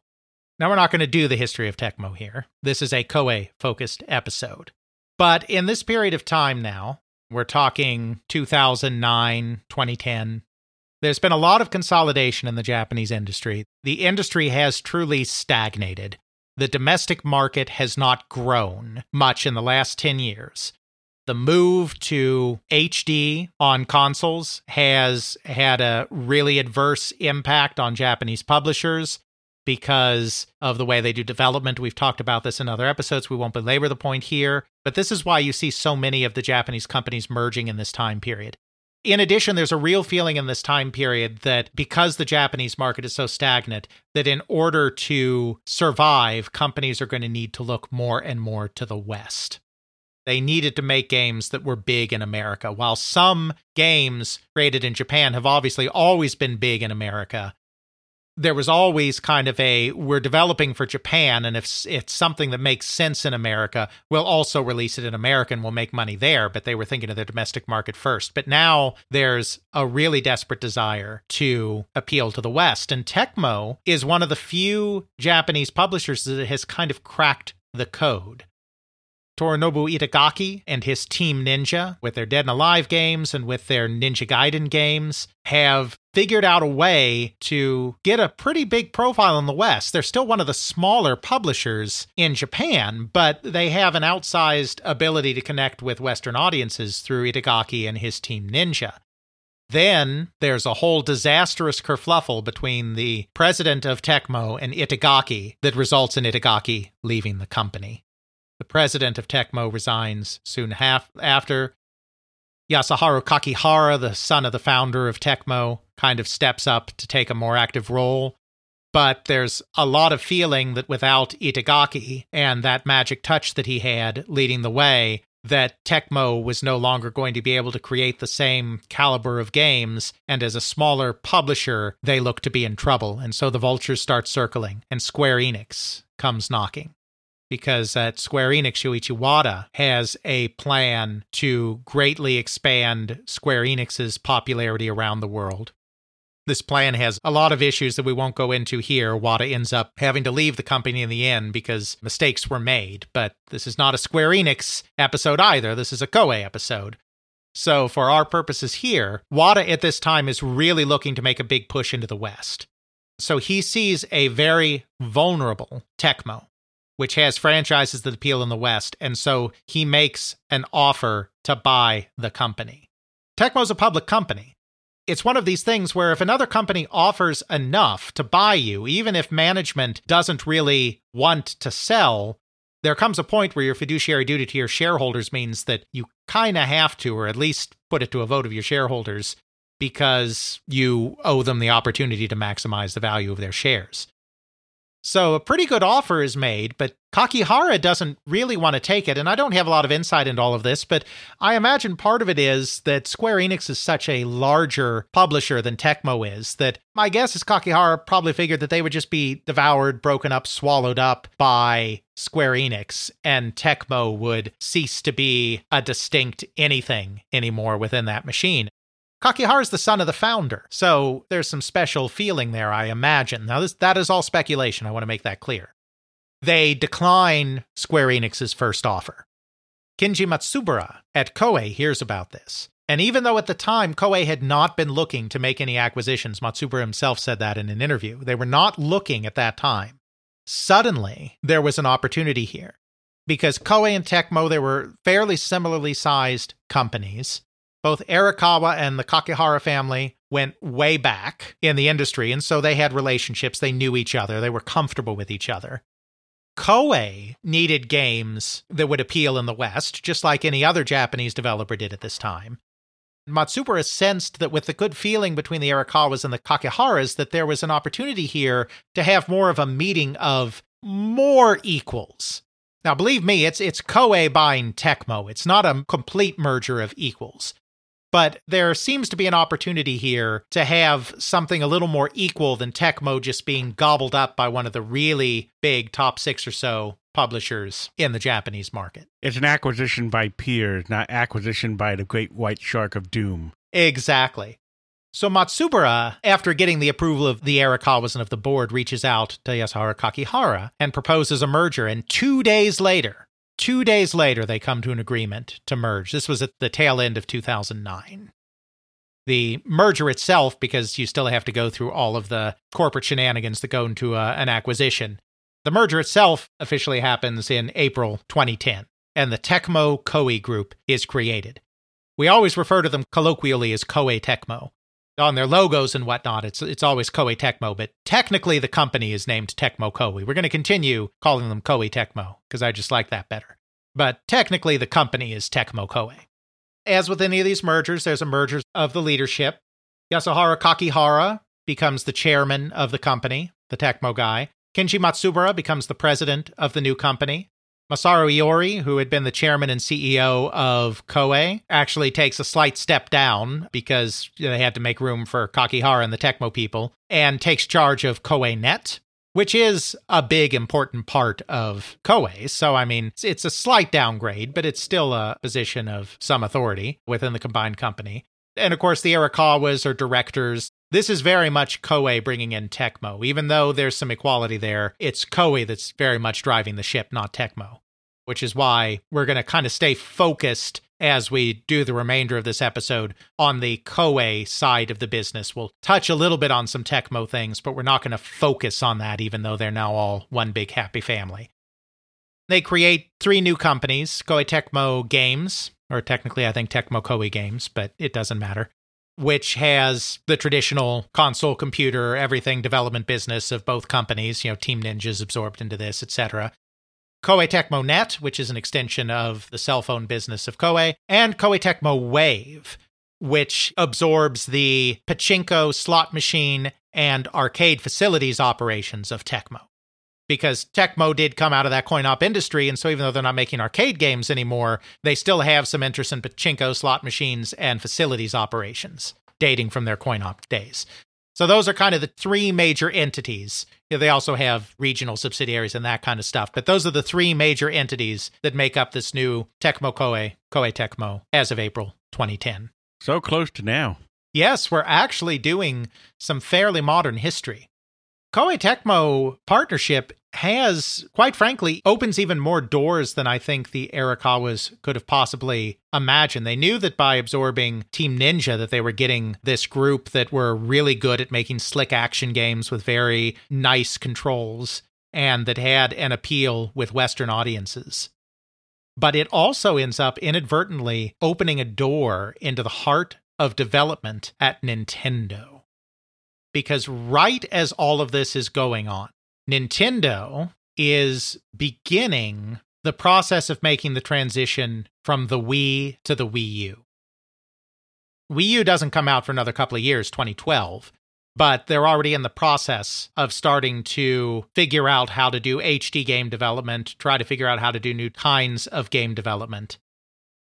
Now, we're not going to do the history of Tecmo here. This is a Koei focused episode. But in this period of time now, we're talking 2009, 2010, there's been a lot of consolidation in the Japanese industry. The industry has truly stagnated. The domestic market has not grown much in the last 10 years. The move to HD on consoles has had a really adverse impact on Japanese publishers because of the way they do development. We've talked about this in other episodes. We won't belabor the point here, but this is why you see so many of the Japanese companies merging in this time period. In addition, there's a real feeling in this time period that because the Japanese market is so stagnant, that in order to survive, companies are going to need to look more and more to the West. They needed to make games that were big in America. While some games created in Japan have obviously always been big in America, there was always kind of a we're developing for Japan, and if it's something that makes sense in America, we'll also release it in America and we'll make money there. But they were thinking of the domestic market first. But now there's a really desperate desire to appeal to the West, and Tecmo is one of the few Japanese publishers that has kind of cracked the code. Tomonobu Itagaki and his Team Ninja, with their Dead and Alive games and with their Ninja Gaiden games, have figured out a way to get a pretty big profile in the West. They're still one of the smaller publishers in Japan, but they have an outsized ability to connect with Western audiences through Itagaki and his Team Ninja. Then there's a whole disastrous kerfluffle between the president of Tecmo and Itagaki that results in Itagaki leaving the company. The president of Tecmo resigns soon half after. Yasuharu Kakihara, the son of the founder of Tecmo, kind of steps up to take a more active role. But there's a lot of feeling that without Itagaki and that magic touch that he had leading the way, that Tecmo was no longer going to be able to create the same caliber of games, and as a smaller publisher, they look to be in trouble. And so the vultures start circling, and Square Enix comes knocking because at Square Enix, Shuichi Wada has a plan to greatly expand Square Enix's popularity around the world. This plan has a lot of issues that we won't go into here. Wada ends up having to leave the company in the end because mistakes were made. But this is not a Square Enix episode either. This is a Koei episode. So, for our purposes here, Wada at this time is really looking to make a big push into the West. So, he sees a very vulnerable Tecmo which has franchises that appeal in the West. And so he makes an offer to buy the company. Tecmo's a public company. It's one of these things where if another company offers enough to buy you, even if management doesn't really want to sell, there comes a point where your fiduciary duty to your shareholders means that you kind of have to, or at least put it to a vote of your shareholders, because you owe them the opportunity to maximize the value of their shares. So a pretty good offer is made, but Kakihara doesn't really want to take it. And I don't have a lot of insight into all of this, but I imagine part of it is that Square Enix is such a larger publisher than Tecmo is that my guess is Kakihara probably figured that they would just be devoured, broken up, swallowed up by Square Enix, and Tecmo would cease to be a distinct anything anymore within that machine. Kakihara is the son of the founder, so there's some special feeling there, I imagine. Now, this, that is all speculation. I want to make that clear. They decline Square Enix's first offer. Kenji Matsubara at Koei hears about this. And even though at the time Koei had not been looking to make any acquisitions, Matsubara himself said that in an interview, they were not looking at that time. Suddenly, there was an opportunity here because Koei and Tecmo, they were fairly similarly sized companies both Erikawa and the Kakihara family went way back in the industry, and so they had relationships. They knew each other, they were comfortable with each other. Koei needed games that would appeal in the West, just like any other Japanese developer did at this time. Matsubara sensed that with the good feeling between the Erikawas and the Kakiharas, that there was an opportunity here to have more of a meeting of more equals. Now, believe me, it's it's Koei buying Tecmo. It's not a complete merger of equals. But there seems to be an opportunity here to have something a little more equal than Tecmo just being gobbled up by one of the really big top six or so publishers in the Japanese market. It's an acquisition by peers, not acquisition by the great white shark of doom. Exactly. So Matsubara, after getting the approval of the Erikawas and of the board, reaches out to Yasuharu Kakihara and proposes a merger. And two days later, two days later, they come to an agreement to merge. This was at the tail end of 2009. The merger itself, because you still have to go through all of the corporate shenanigans that go into a, an acquisition, the merger itself officially happens in April 2010, and the Tecmo Koei Group is created. We always refer to them colloquially as Koei Tecmo. On their logos and whatnot, it's it's always Koei Tecmo, but technically the company is named Tecmo Koei. We're going to continue calling them Koei Tecmo because I just like that better. But technically the company is Tecmo Koei. As with any of these mergers, there's a merger of the leadership. Yasuharu Kakihara becomes the chairman of the company, the Tecmo guy. Kenji Matsubara becomes the president of the new company. Masaru Iori, who had been the chairman and CEO of Koei, actually takes a slight step down because they had to make room for Kakihara and the Tecmo people, and takes charge of Koei Net, which is a big important part of Koei. So, I mean, it's a slight downgrade, but it's still a position of some authority within the combined company. And of course, the Erikawas are directors. This is very much Koei bringing in Tecmo. Even though there's some equality there, it's Koei that's very much driving the ship, not Tecmo, which is why we're going to kind of stay focused as we do the remainder of this episode on the Koei side of the business. We'll touch a little bit on some Tecmo things, but we're not going to focus on that, even though they're now all one big happy family. They create three new companies Koei Tecmo Games, or technically, I think Tecmo Koei Games, but it doesn't matter, which has the traditional console computer, everything development business of both companies. You know, Team Ninja's absorbed into this, etc. Koei Tecmo Net, which is an extension of the cell phone business of Koei, and Koei Tecmo Wave, which absorbs the pachinko, slot machine, and arcade facilities operations of Tecmo. Because Tecmo did come out of that coin op industry, and so even though they're not making arcade games anymore, they still have some interest in pachinko, slot machines, and facilities operations dating from their coin op days. So those are kind of the three major entities. You know, they also have regional subsidiaries and that kind of stuff, but those are the three major entities that make up this new Tecmo Koei, Koei Tecmo, as of April 2010. So close to now. Yes, we're actually doing some fairly modern history. Koei Tecmo partnership has, quite frankly, opens even more doors than I think the Erikawas could have possibly imagined. They knew that by absorbing Team Ninja that they were getting this group that were really good at making slick action games with very nice controls and that had an appeal with Western audiences. But it also ends up inadvertently opening a door into the heart of development at Nintendo because right as all of this is going on, Nintendo is beginning the process of making the transition from the Wii to the Wii U. Wii U doesn't come out for another couple of years, 2012, but they're already in the process of starting to figure out how to do HD game development, try to figure out how to do new kinds of game development.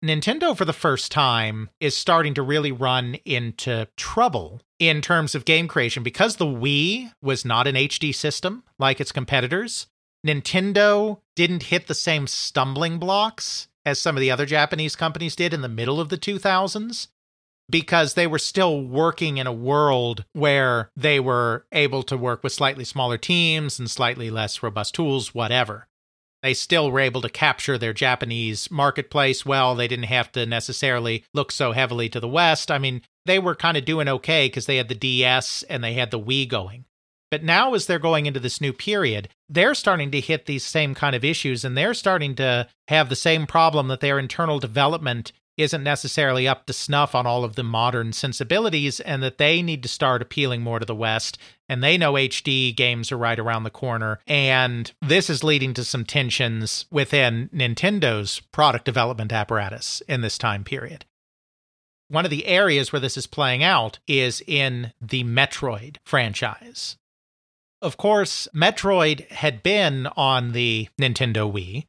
Nintendo, for the first time, is starting to really run into trouble in terms of game creation because the Wii was not an HD system like its competitors. Nintendo didn't hit the same stumbling blocks as some of the other Japanese companies did in the middle of the 2000s because they were still working in a world where they were able to work with slightly smaller teams and slightly less robust tools, whatever. They still were able to capture their Japanese marketplace well. They didn't have to necessarily look so heavily to the West. I mean, they were kind of doing okay because they had the DS and they had the Wii going. But now, as they're going into this new period, they're starting to hit these same kind of issues and they're starting to have the same problem that their internal development isn't necessarily up to snuff on all of the modern sensibilities and that they need to start appealing more to the West. And they know HD games are right around the corner. And this is leading to some tensions within Nintendo's product development apparatus in this time period. One of the areas where this is playing out is in the Metroid franchise. Of course, Metroid had been on the Nintendo Wii.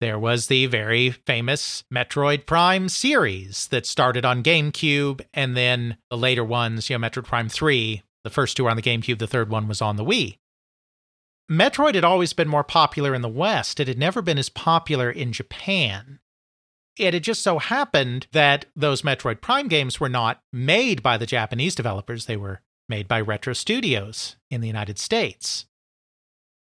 There was the very famous Metroid Prime series that started on GameCube, and then the later ones, you know, Metroid Prime 3, the first two were on the GameCube, the third one was on the Wii. Metroid had always been more popular in the West. It had never been as popular in Japan. It had just so happened that those Metroid Prime games were not made by the Japanese developers, they were made by Retro Studios in the United States.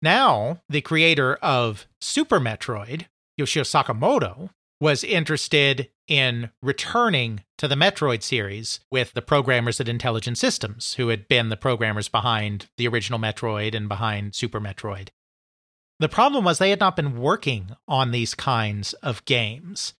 Now, the creator of Super Metroid, Yoshio Sakamoto, was interested in returning to the Metroid series with the programmers at Intelligent Systems, who had been the programmers behind the original Metroid and behind Super Metroid. The problem was they had not been working on these kinds of games.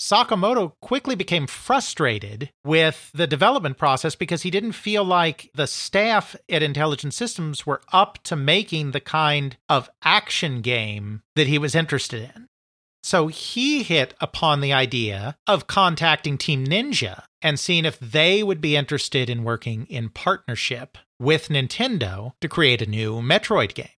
Sakamoto quickly became frustrated with the development process because he didn't feel like the staff at Intelligent Systems were up to making the kind of action game that he was interested in. So he hit upon the idea of contacting Team Ninja and seeing if they would be interested in working in partnership with Nintendo to create a new Metroid game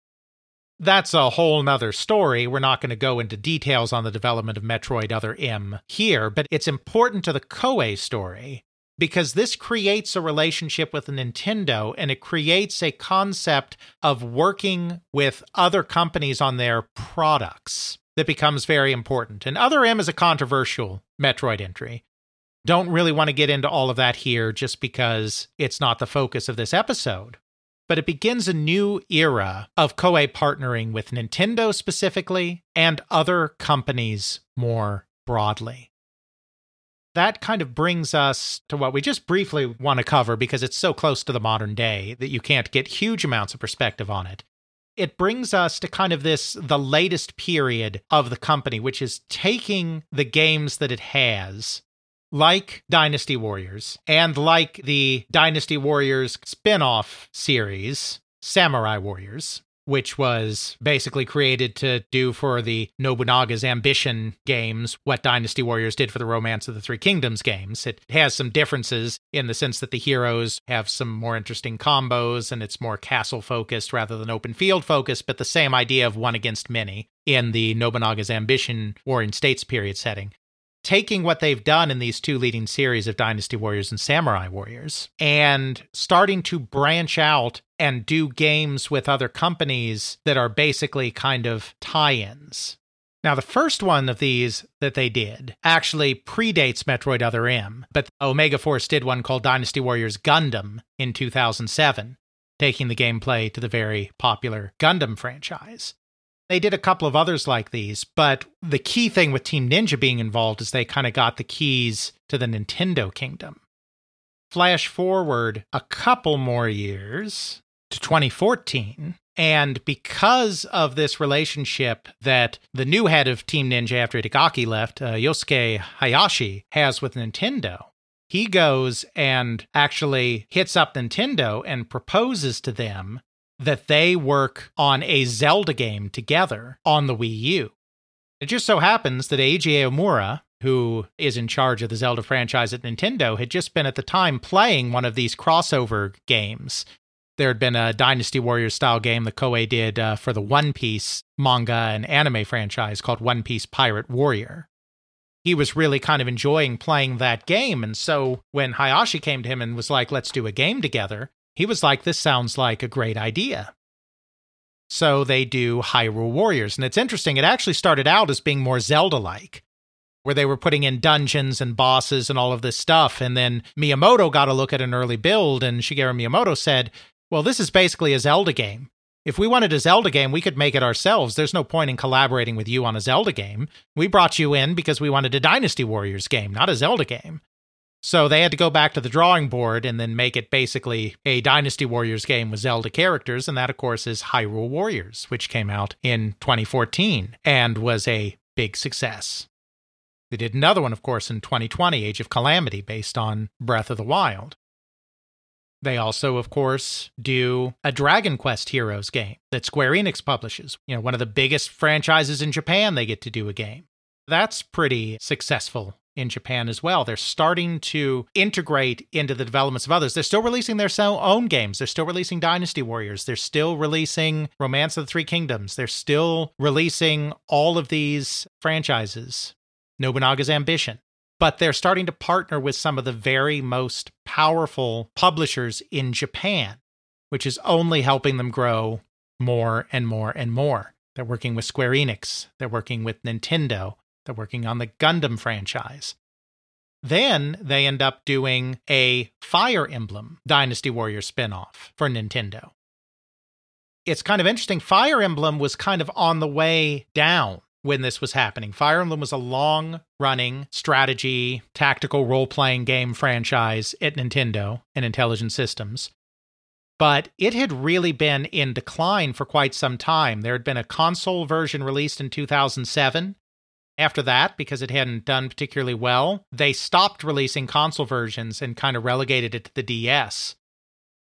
that's a whole nother story. We're not going to go into details on the development of Metroid Other M here, but it's important to the Koei story because this creates a relationship with Nintendo and it creates a concept of working with other companies on their products that becomes very important. And Other M is a controversial Metroid entry. Don't really want to get into all of that here just because it's not the focus of this episode but it begins a new era of Koei partnering with Nintendo specifically and other companies more broadly. That kind of brings us to what we just briefly want to cover because it's so close to the modern day that you can't get huge amounts of perspective on it. It brings us to kind of this the latest period of the company, which is taking the games that it has like Dynasty Warriors and like the Dynasty Warriors spin off series, Samurai Warriors, which was basically created to do for the Nobunaga's Ambition games what Dynasty Warriors did for the Romance of the Three Kingdoms games. It has some differences in the sense that the heroes have some more interesting combos and it's more castle focused rather than open field focused, but the same idea of one against many in the Nobunaga's Ambition Warring States period setting taking what they've done in these two leading series of Dynasty Warriors and Samurai Warriors and starting to branch out and do games with other companies that are basically kind of tie ins. Now, the first one of these that they did actually predates Metroid Other M, but Omega Force did one called Dynasty Warriors Gundam in 2007, taking the gameplay to the very popular Gundam franchise. They did a couple of others like these, but the key thing with Team Ninja being involved is they kind of got the keys to the Nintendo kingdom. Flash forward a couple more years to 2014, and because of this relationship that the new head of Team Ninja after Itagaki left, uh, Yosuke Hayashi, has with Nintendo, he goes and actually hits up Nintendo and proposes to them that they work on a Zelda game together on the Wii U. It just so happens that Eiji Aonuma, who is in charge of the Zelda franchise at Nintendo, had just been at the time playing one of these crossover games. There had been a Dynasty Warriors style game that Koei did uh, for the One Piece manga and anime franchise called One Piece Pirate Warrior. He was really kind of enjoying playing that game. And so when Hayashi came to him and was like, let's do a game together, he was like, This sounds like a great idea. So they do Hyrule Warriors. And it's interesting, it actually started out as being more Zelda like, where they were putting in dungeons and bosses and all of this stuff. And then Miyamoto got a look at an early build, and Shigeru Miyamoto said, Well, this is basically a Zelda game. If we wanted a Zelda game, we could make it ourselves. There's no point in collaborating with you on a Zelda game. We brought you in because we wanted a Dynasty Warriors game, not a Zelda game. So they had to go back to the drawing board and then make it basically a Dynasty Warriors game with Zelda characters. And that, of course, is Hyrule Warriors, which came out in 2014 and was a big success. They did another one, of course, in 2020, Age of Calamity, based on Breath of the Wild. They also, of course, do a Dragon Quest Heroes game that Square Enix publishes. You know, one of the biggest franchises in Japan, they get to do a game. That's pretty successful in Japan as well. They're starting to integrate into the developments of others. They're still releasing their own games. They're still releasing Dynasty Warriors. They're still releasing Romance of the Three Kingdoms. They're still releasing all of these franchises. Nobunaga's Ambition. But they're starting to partner with some of the very most powerful publishers in Japan, which is only helping them grow more and more and more. They're working with Square Enix. They're working with Nintendo. They're working on the Gundam franchise. Then they end up doing a Fire Emblem Dynasty Warrior spinoff for Nintendo. It's kind of interesting. Fire Emblem was kind of on the way down when this was happening. Fire Emblem was a long running strategy, tactical role playing game franchise at Nintendo and Intelligent Systems. But it had really been in decline for quite some time. There had been a console version released in 2007 after that, because it hadn't done particularly well, they stopped releasing console versions and kind of relegated it to the DS.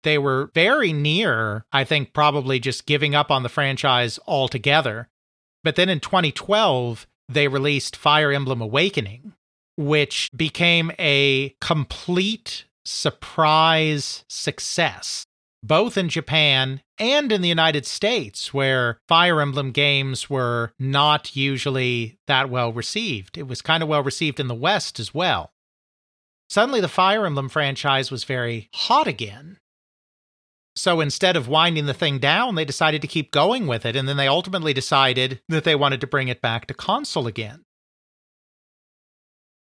They were very near, I think, probably just giving up on the franchise altogether. But then in 2012, they released Fire Emblem Awakening, which became a complete surprise success both in Japan and in the United States, where Fire Emblem games were not usually that well received. It was kind of well received in the West as well. Suddenly, the Fire Emblem franchise was very hot again. So instead of winding the thing down, they decided to keep going with it, and then they ultimately decided that they wanted to bring it back to console again.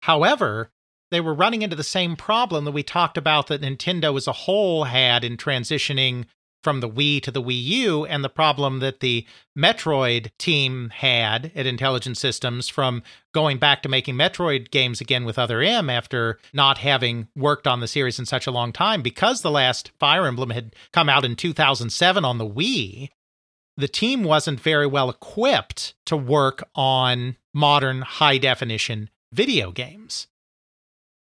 However, they were running into the same problem that we talked about that Nintendo as a whole had in transitioning from the Wii to the Wii U, and the problem that the Metroid team had at Intelligent Systems from going back to making Metroid games again with Other M after not having worked on the series in such a long time. Because the last Fire Emblem had come out in 2007 on the Wii, the team wasn't very well equipped to work on modern high definition video games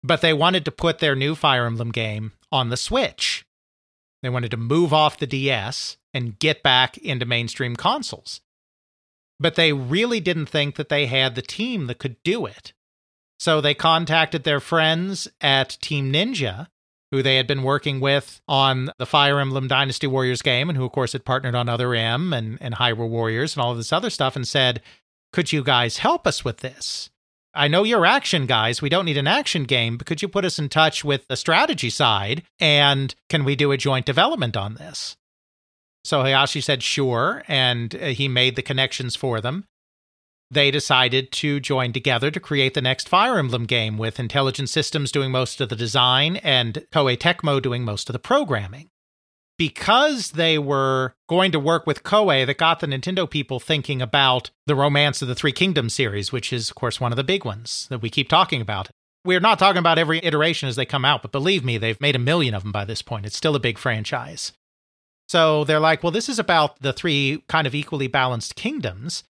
but they wanted to put their new Fire Emblem game on the Switch. They wanted to move off the DS and get back into mainstream consoles. But they really didn't think that they had the team that could do it. So they contacted their friends at Team Ninja, who they had been working with on the Fire Emblem Dynasty Warriors game, and who, of course, had partnered on Other M and, and Hyrule Warriors and all of this other stuff, and said, Could you guys help us with this? I know you're action guys. We don't need an action game, but could you put us in touch with the strategy side? And can we do a joint development on this? So Hayashi said, sure. And uh, he made the connections for them. They decided to join together to create the next Fire Emblem game with Intelligent Systems doing most of the design and Koei Tecmo doing most of the programming because they were going to work with Koei that got the Nintendo people thinking about the Romance of the Three Kingdoms series, which is, of course, one of the big ones that we keep talking about. We're not talking about every iteration as they come out, but believe me, they've made a million of them by this point. It's still a big franchise. So they're like, well, this is about the three kind of equally balanced kingdoms.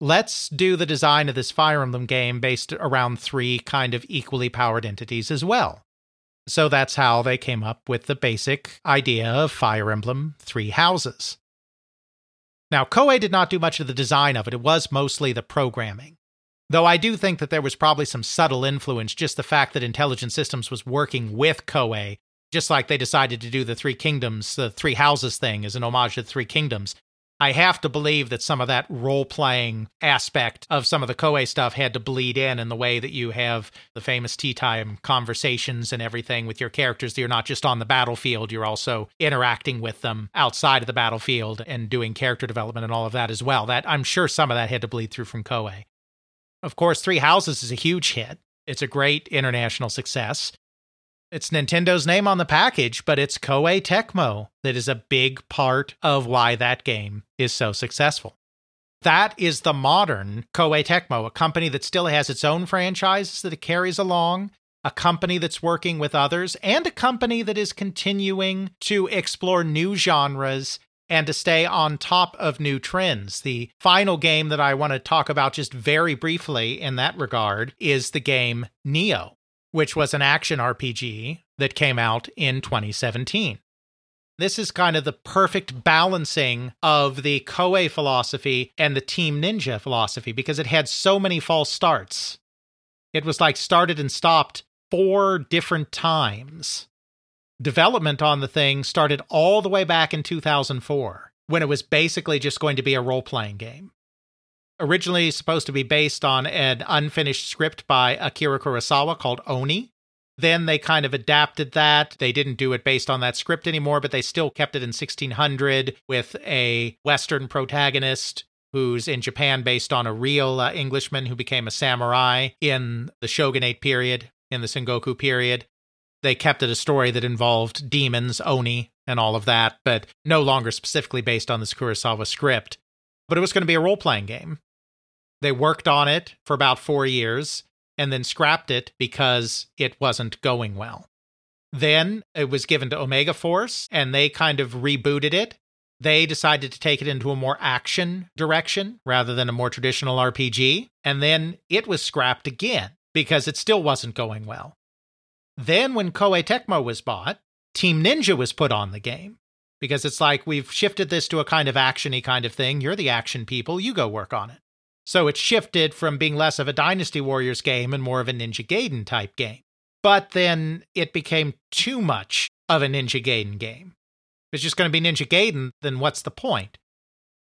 Let's do the design of this Fire Emblem game based around three kind of equally powered entities as well. So that's how they came up with the basic idea of Fire Emblem Three Houses. Now, Koei did not do much of the design of it, it was mostly the programming. Though I do think that there was probably some subtle influence, just the fact that Intelligent Systems was working with Koei, just like they decided to do the Three Kingdoms, the Three Houses thing as an homage to the Three Kingdoms. I have to believe that some of that role playing aspect of some of the Koei stuff had to bleed in in the way that you have the famous tea time conversations and everything with your characters. You're not just on the battlefield, you're also interacting with them outside of the battlefield and doing character development and all of that as well. That I'm sure some of that had to bleed through from Koei. Of course, Three Houses is a huge hit. It's a great international success. It's Nintendo's name on the package, but it's Koei Tecmo that is a big part of why that game is so successful. That is the modern Koei Tecmo, a company that still has its own franchises that it carries along, a company that's working with others, and a company that is continuing to explore new genres and to stay on top of new trends. The final game that I want to talk about just very briefly in that regard is the game Nioh, which was an action RPG that came out in 2017. This is kind of the perfect balancing of the Koei philosophy and the Team Ninja philosophy because it had so many false starts. It was like started and stopped four different times. Development on the thing started all the way back in 2004 when it was basically just going to be a role playing game. Originally supposed to be based on an unfinished script by Akira Kurosawa called Oni, then they kind of adapted that. They didn't do it based on that script anymore, but they still kept it in 1600 with a Western protagonist who's in Japan based on a real uh, Englishman who became a samurai in the shogunate period, in the Sengoku period. They kept it a story that involved demons, Oni, and all of that, but no longer specifically based on this Kurosawa script. But it was going to be a role playing game. They worked on it for about four years and then scrapped it because it wasn't going well. Then it was given to Omega Force, and they kind of rebooted it. They decided to take it into a more action direction rather than a more traditional RPG. And then it was scrapped again because it still wasn't going well. Then, when Koei Tecmo was bought, Team Ninja was put on the game because it's like we've shifted this to a kind of actiony kind of thing. You're the action people, you go work on it. So it shifted from being less of a Dynasty Warriors game and more of a Ninja Gaiden type game. But then it became too much of a Ninja Gaiden game. If it's just going to be Ninja Gaiden, then what's the point?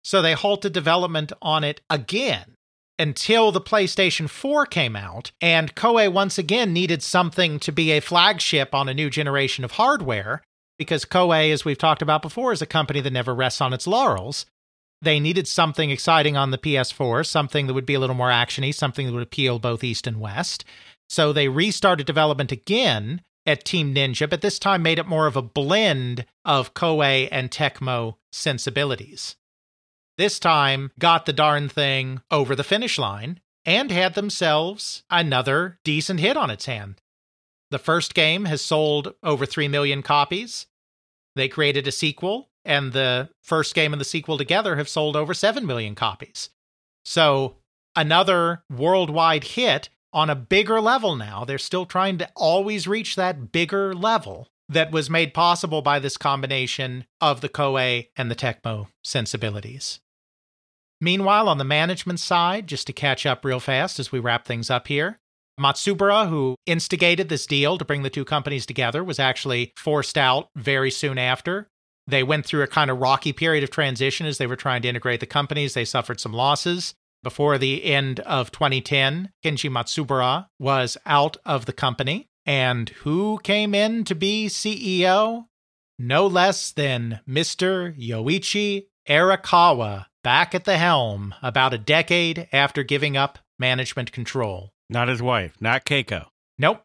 So they halted development on it again until the PlayStation 4 came out, and Koei once again needed something to be a flagship on a new generation of hardware, because Koei, as we've talked about before, is a company that never rests on its laurels. They needed something exciting on the PS4, something that would be a little more actiony, something that would appeal both East and West. So they restarted development again at Team Ninja, but this time made it more of a blend of Koei and Tecmo sensibilities. This time got the darn thing over the finish line and had themselves another decent hit on its hand. The first game has sold over 3 million copies. They created a sequel and the first game and the sequel together have sold over 7 million copies. So, another worldwide hit on a bigger level now. They're still trying to always reach that bigger level that was made possible by this combination of the Koei and the Tecmo sensibilities. Meanwhile, on the management side, just to catch up real fast as we wrap things up here, Matsubara, who instigated this deal to bring the two companies together, was actually forced out very soon after. They went through a kind of rocky period of transition as they were trying to integrate the companies. They suffered some losses. Before the end of 2010, Kenji Matsubara was out of the company. And who came in to be CEO? No less than Mr. Yoichi Erikawa, back at the helm about a decade after giving up management control. Not his wife, not Keiko. Nope.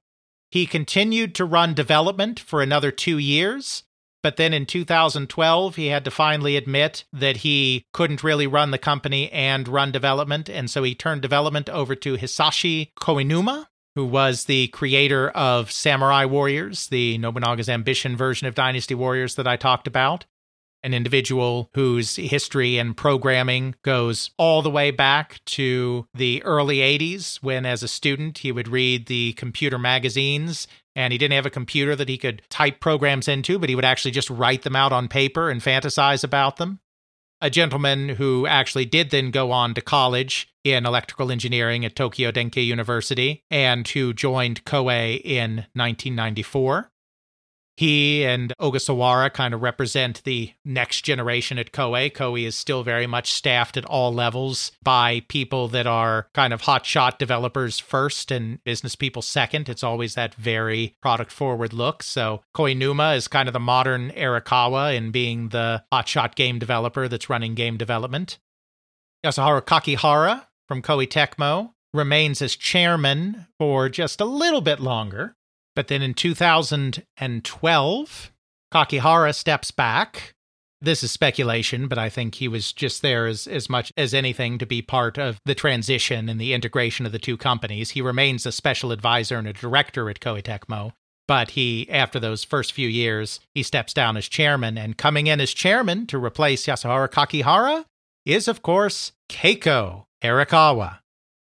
He continued to run development for another two years, but then in 2012, he had to finally admit that he couldn't really run the company and run development. And so he turned development over to Hisashi Koinuma, who was the creator of Samurai Warriors, the Nobunaga's Ambition version of Dynasty Warriors that I talked about an individual whose history and programming goes all the way back to the early 80s when, as a student, he would read the computer magazines. And he didn't have a computer that he could type programs into, but he would actually just write them out on paper and fantasize about them. A gentleman who actually did then go on to college in electrical engineering at Tokyo Denki University and who joined Koei in 1994. He and Ogasawara kind of represent the next generation at Koei. Koei is still very much staffed at all levels by people that are kind of hotshot developers first and business people second. It's always that very product forward look. So Koinuma is kind of the modern Erikawa in being the hotshot game developer that's running game development. Yasuharu Kakihara from Koei Tecmo remains as chairman for just a little bit longer. But then in 2012, Kakihara steps back. This is speculation, but I think he was just there as, as much as anything to be part of the transition and the integration of the two companies. He remains a special advisor and a director at Koei But he, after those first few years, he steps down as chairman, and coming in as chairman to replace Yasuharu Kakihara is, of course, Keiko Erikawa.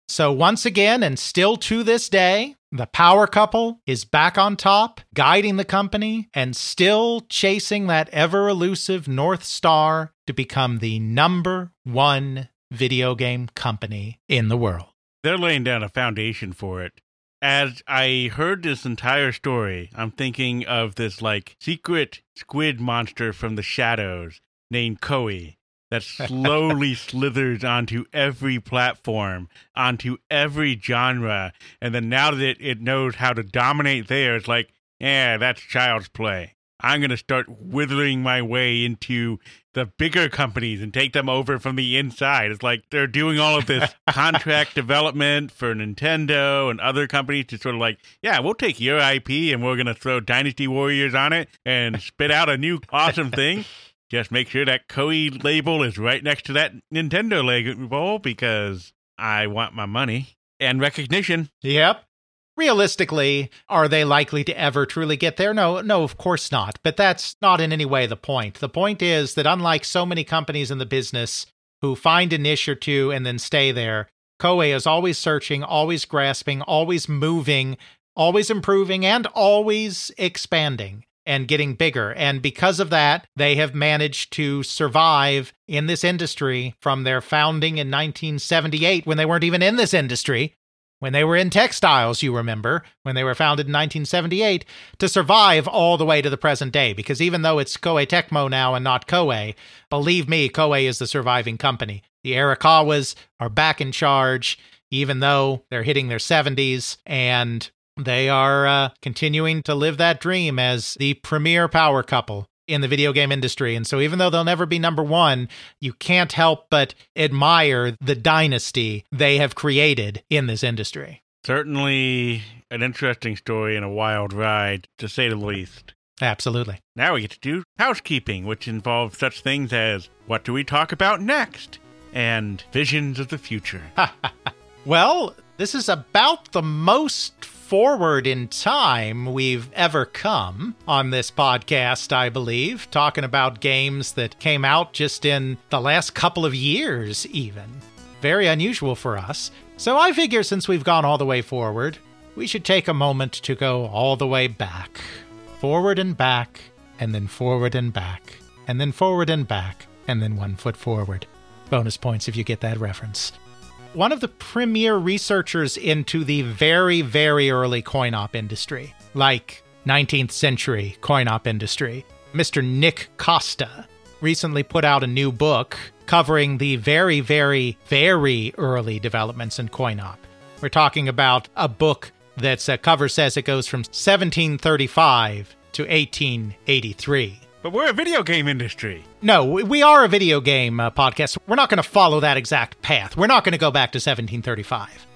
So, once again, and still to this day, the power couple is back on top, guiding the company, and still chasing that ever elusive North Star to become the number one video game company in the world. They're laying down a foundation for it. As I heard this entire story, I'm thinking of this like secret squid monster from the shadows named Koei that slowly slithers onto every platform, onto every genre. And then now that it knows how to dominate there, it's like, yeah, that's child's play. I'm going to start withering my way into the bigger companies and take them over from the inside. It's like they're doing all of this contract development for Nintendo and other companies to sort of like, yeah, we'll take your IP and we're going to throw Dynasty Warriors on it and spit out a new awesome thing. Just make sure that Koei label is right next to that Nintendo label because I want my money and recognition. Yep. Realistically, are they likely to ever truly get there? No, no, of course not. But that's not in any way the point. The point is that unlike so many companies in the business who find a niche or two and then stay there, Koei is always searching, always grasping, always moving, always improving, and always expanding and getting bigger. And because of that, they have managed to survive in this industry from their founding in 1978 when they weren't even in this industry. When they were in textiles, you remember, when they were founded in 1978, to survive all the way to the present day. Because even though it's Koei Tecmo now and not Koei, believe me, Koei is the surviving company. The Erikawas are back in charge, even though they're hitting their 70s, and they are uh, continuing to live that dream as the premier power couple in the video game industry. And so, even though they'll never be number one, you can't help but admire the dynasty they have created in this industry. Certainly an interesting story and a wild ride, to say the least. Absolutely. Now we get to do housekeeping, which involves such things as what do we talk about next? And visions of the future. well, this is about the most forward in time we've ever come on this podcast, I believe, talking about games that came out just in the last couple of years, even. Very unusual for us. So I figure since we've gone all the way forward, we should take a moment to go all the way back. Forward and back, and then forward and back, and then forward and back, and then one foot forward. Bonus points if you get that reference one of the premier researchers into the very, very early coin op industry, like 19th century coin op industry, Mr. Nick Costa, recently put out a new book covering the very, very, very early developments in coin op. We're talking about a book that's a cover says it goes from 1735 to 1883. But we're a video game industry. No, we are a video game uh, podcast. We're not going to follow that exact path. We're not going to go back to 1735.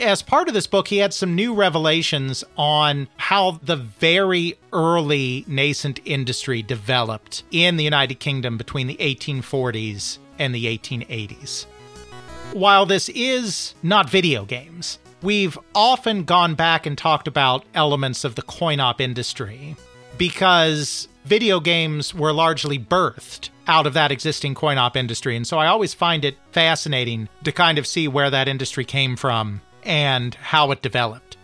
As part of this book, he had some new revelations on how the very early nascent industry developed in the United Kingdom between the 1840s and the 1880s. While this is not video games, we've often gone back and talked about elements of the coin op industry because video games were largely birthed out of that existing coin op industry. And so I always find it fascinating to kind of see where that industry came from and how it developed.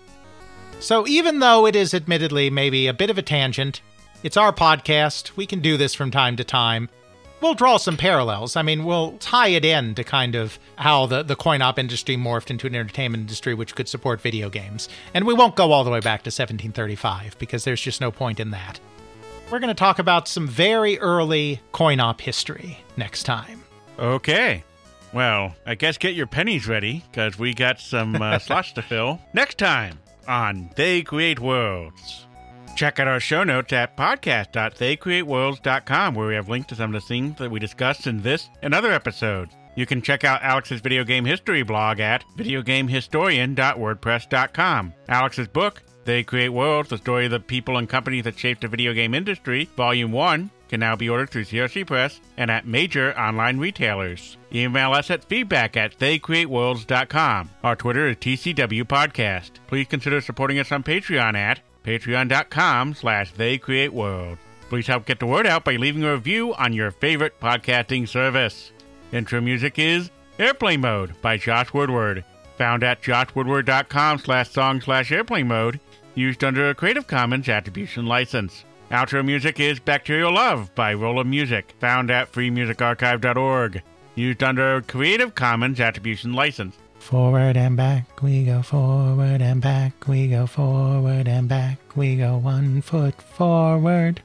So even though it is admittedly maybe a bit of a tangent, it's our podcast. We can do this from time to time. We'll draw some parallels. I mean, we'll tie it in to kind of how the, the coin op industry morphed into an entertainment industry which could support video games. And we won't go all the way back to 1735 because there's just no point in that we're going to talk about some very early coin op history next time. Okay. Well, I guess get your pennies ready because we got some uh, slots to fill next time on They Create Worlds. Check out our show notes at podcast.theycreateworlds.com where we have links to some of the things that we discussed in this and other episodes. You can check out Alex's video game history blog at videogamehistorian.wordpress.com. Alex's book, they Create Worlds, the story of the people and companies that shaped the video game industry, Volume 1, can now be ordered through CRC Press and at major online retailers. Email us at feedback at theycreateworlds.com. Our Twitter is TCW Podcast. Please consider supporting us on Patreon at Patreon.com slash They Create World. Please help get the word out by leaving a review on your favorite podcasting service. Intro music is Airplane Mode by Josh Woodward, found at joshwoodward.com slash song slash airplane mode, used under a Creative Commons Attribution License. Outro music is Bacterial Love by Roll of Music, found at freemusicarchive.org, used under a Creative Commons Attribution License. Forward and back we go, forward and back we go, forward and back we go, one foot forward.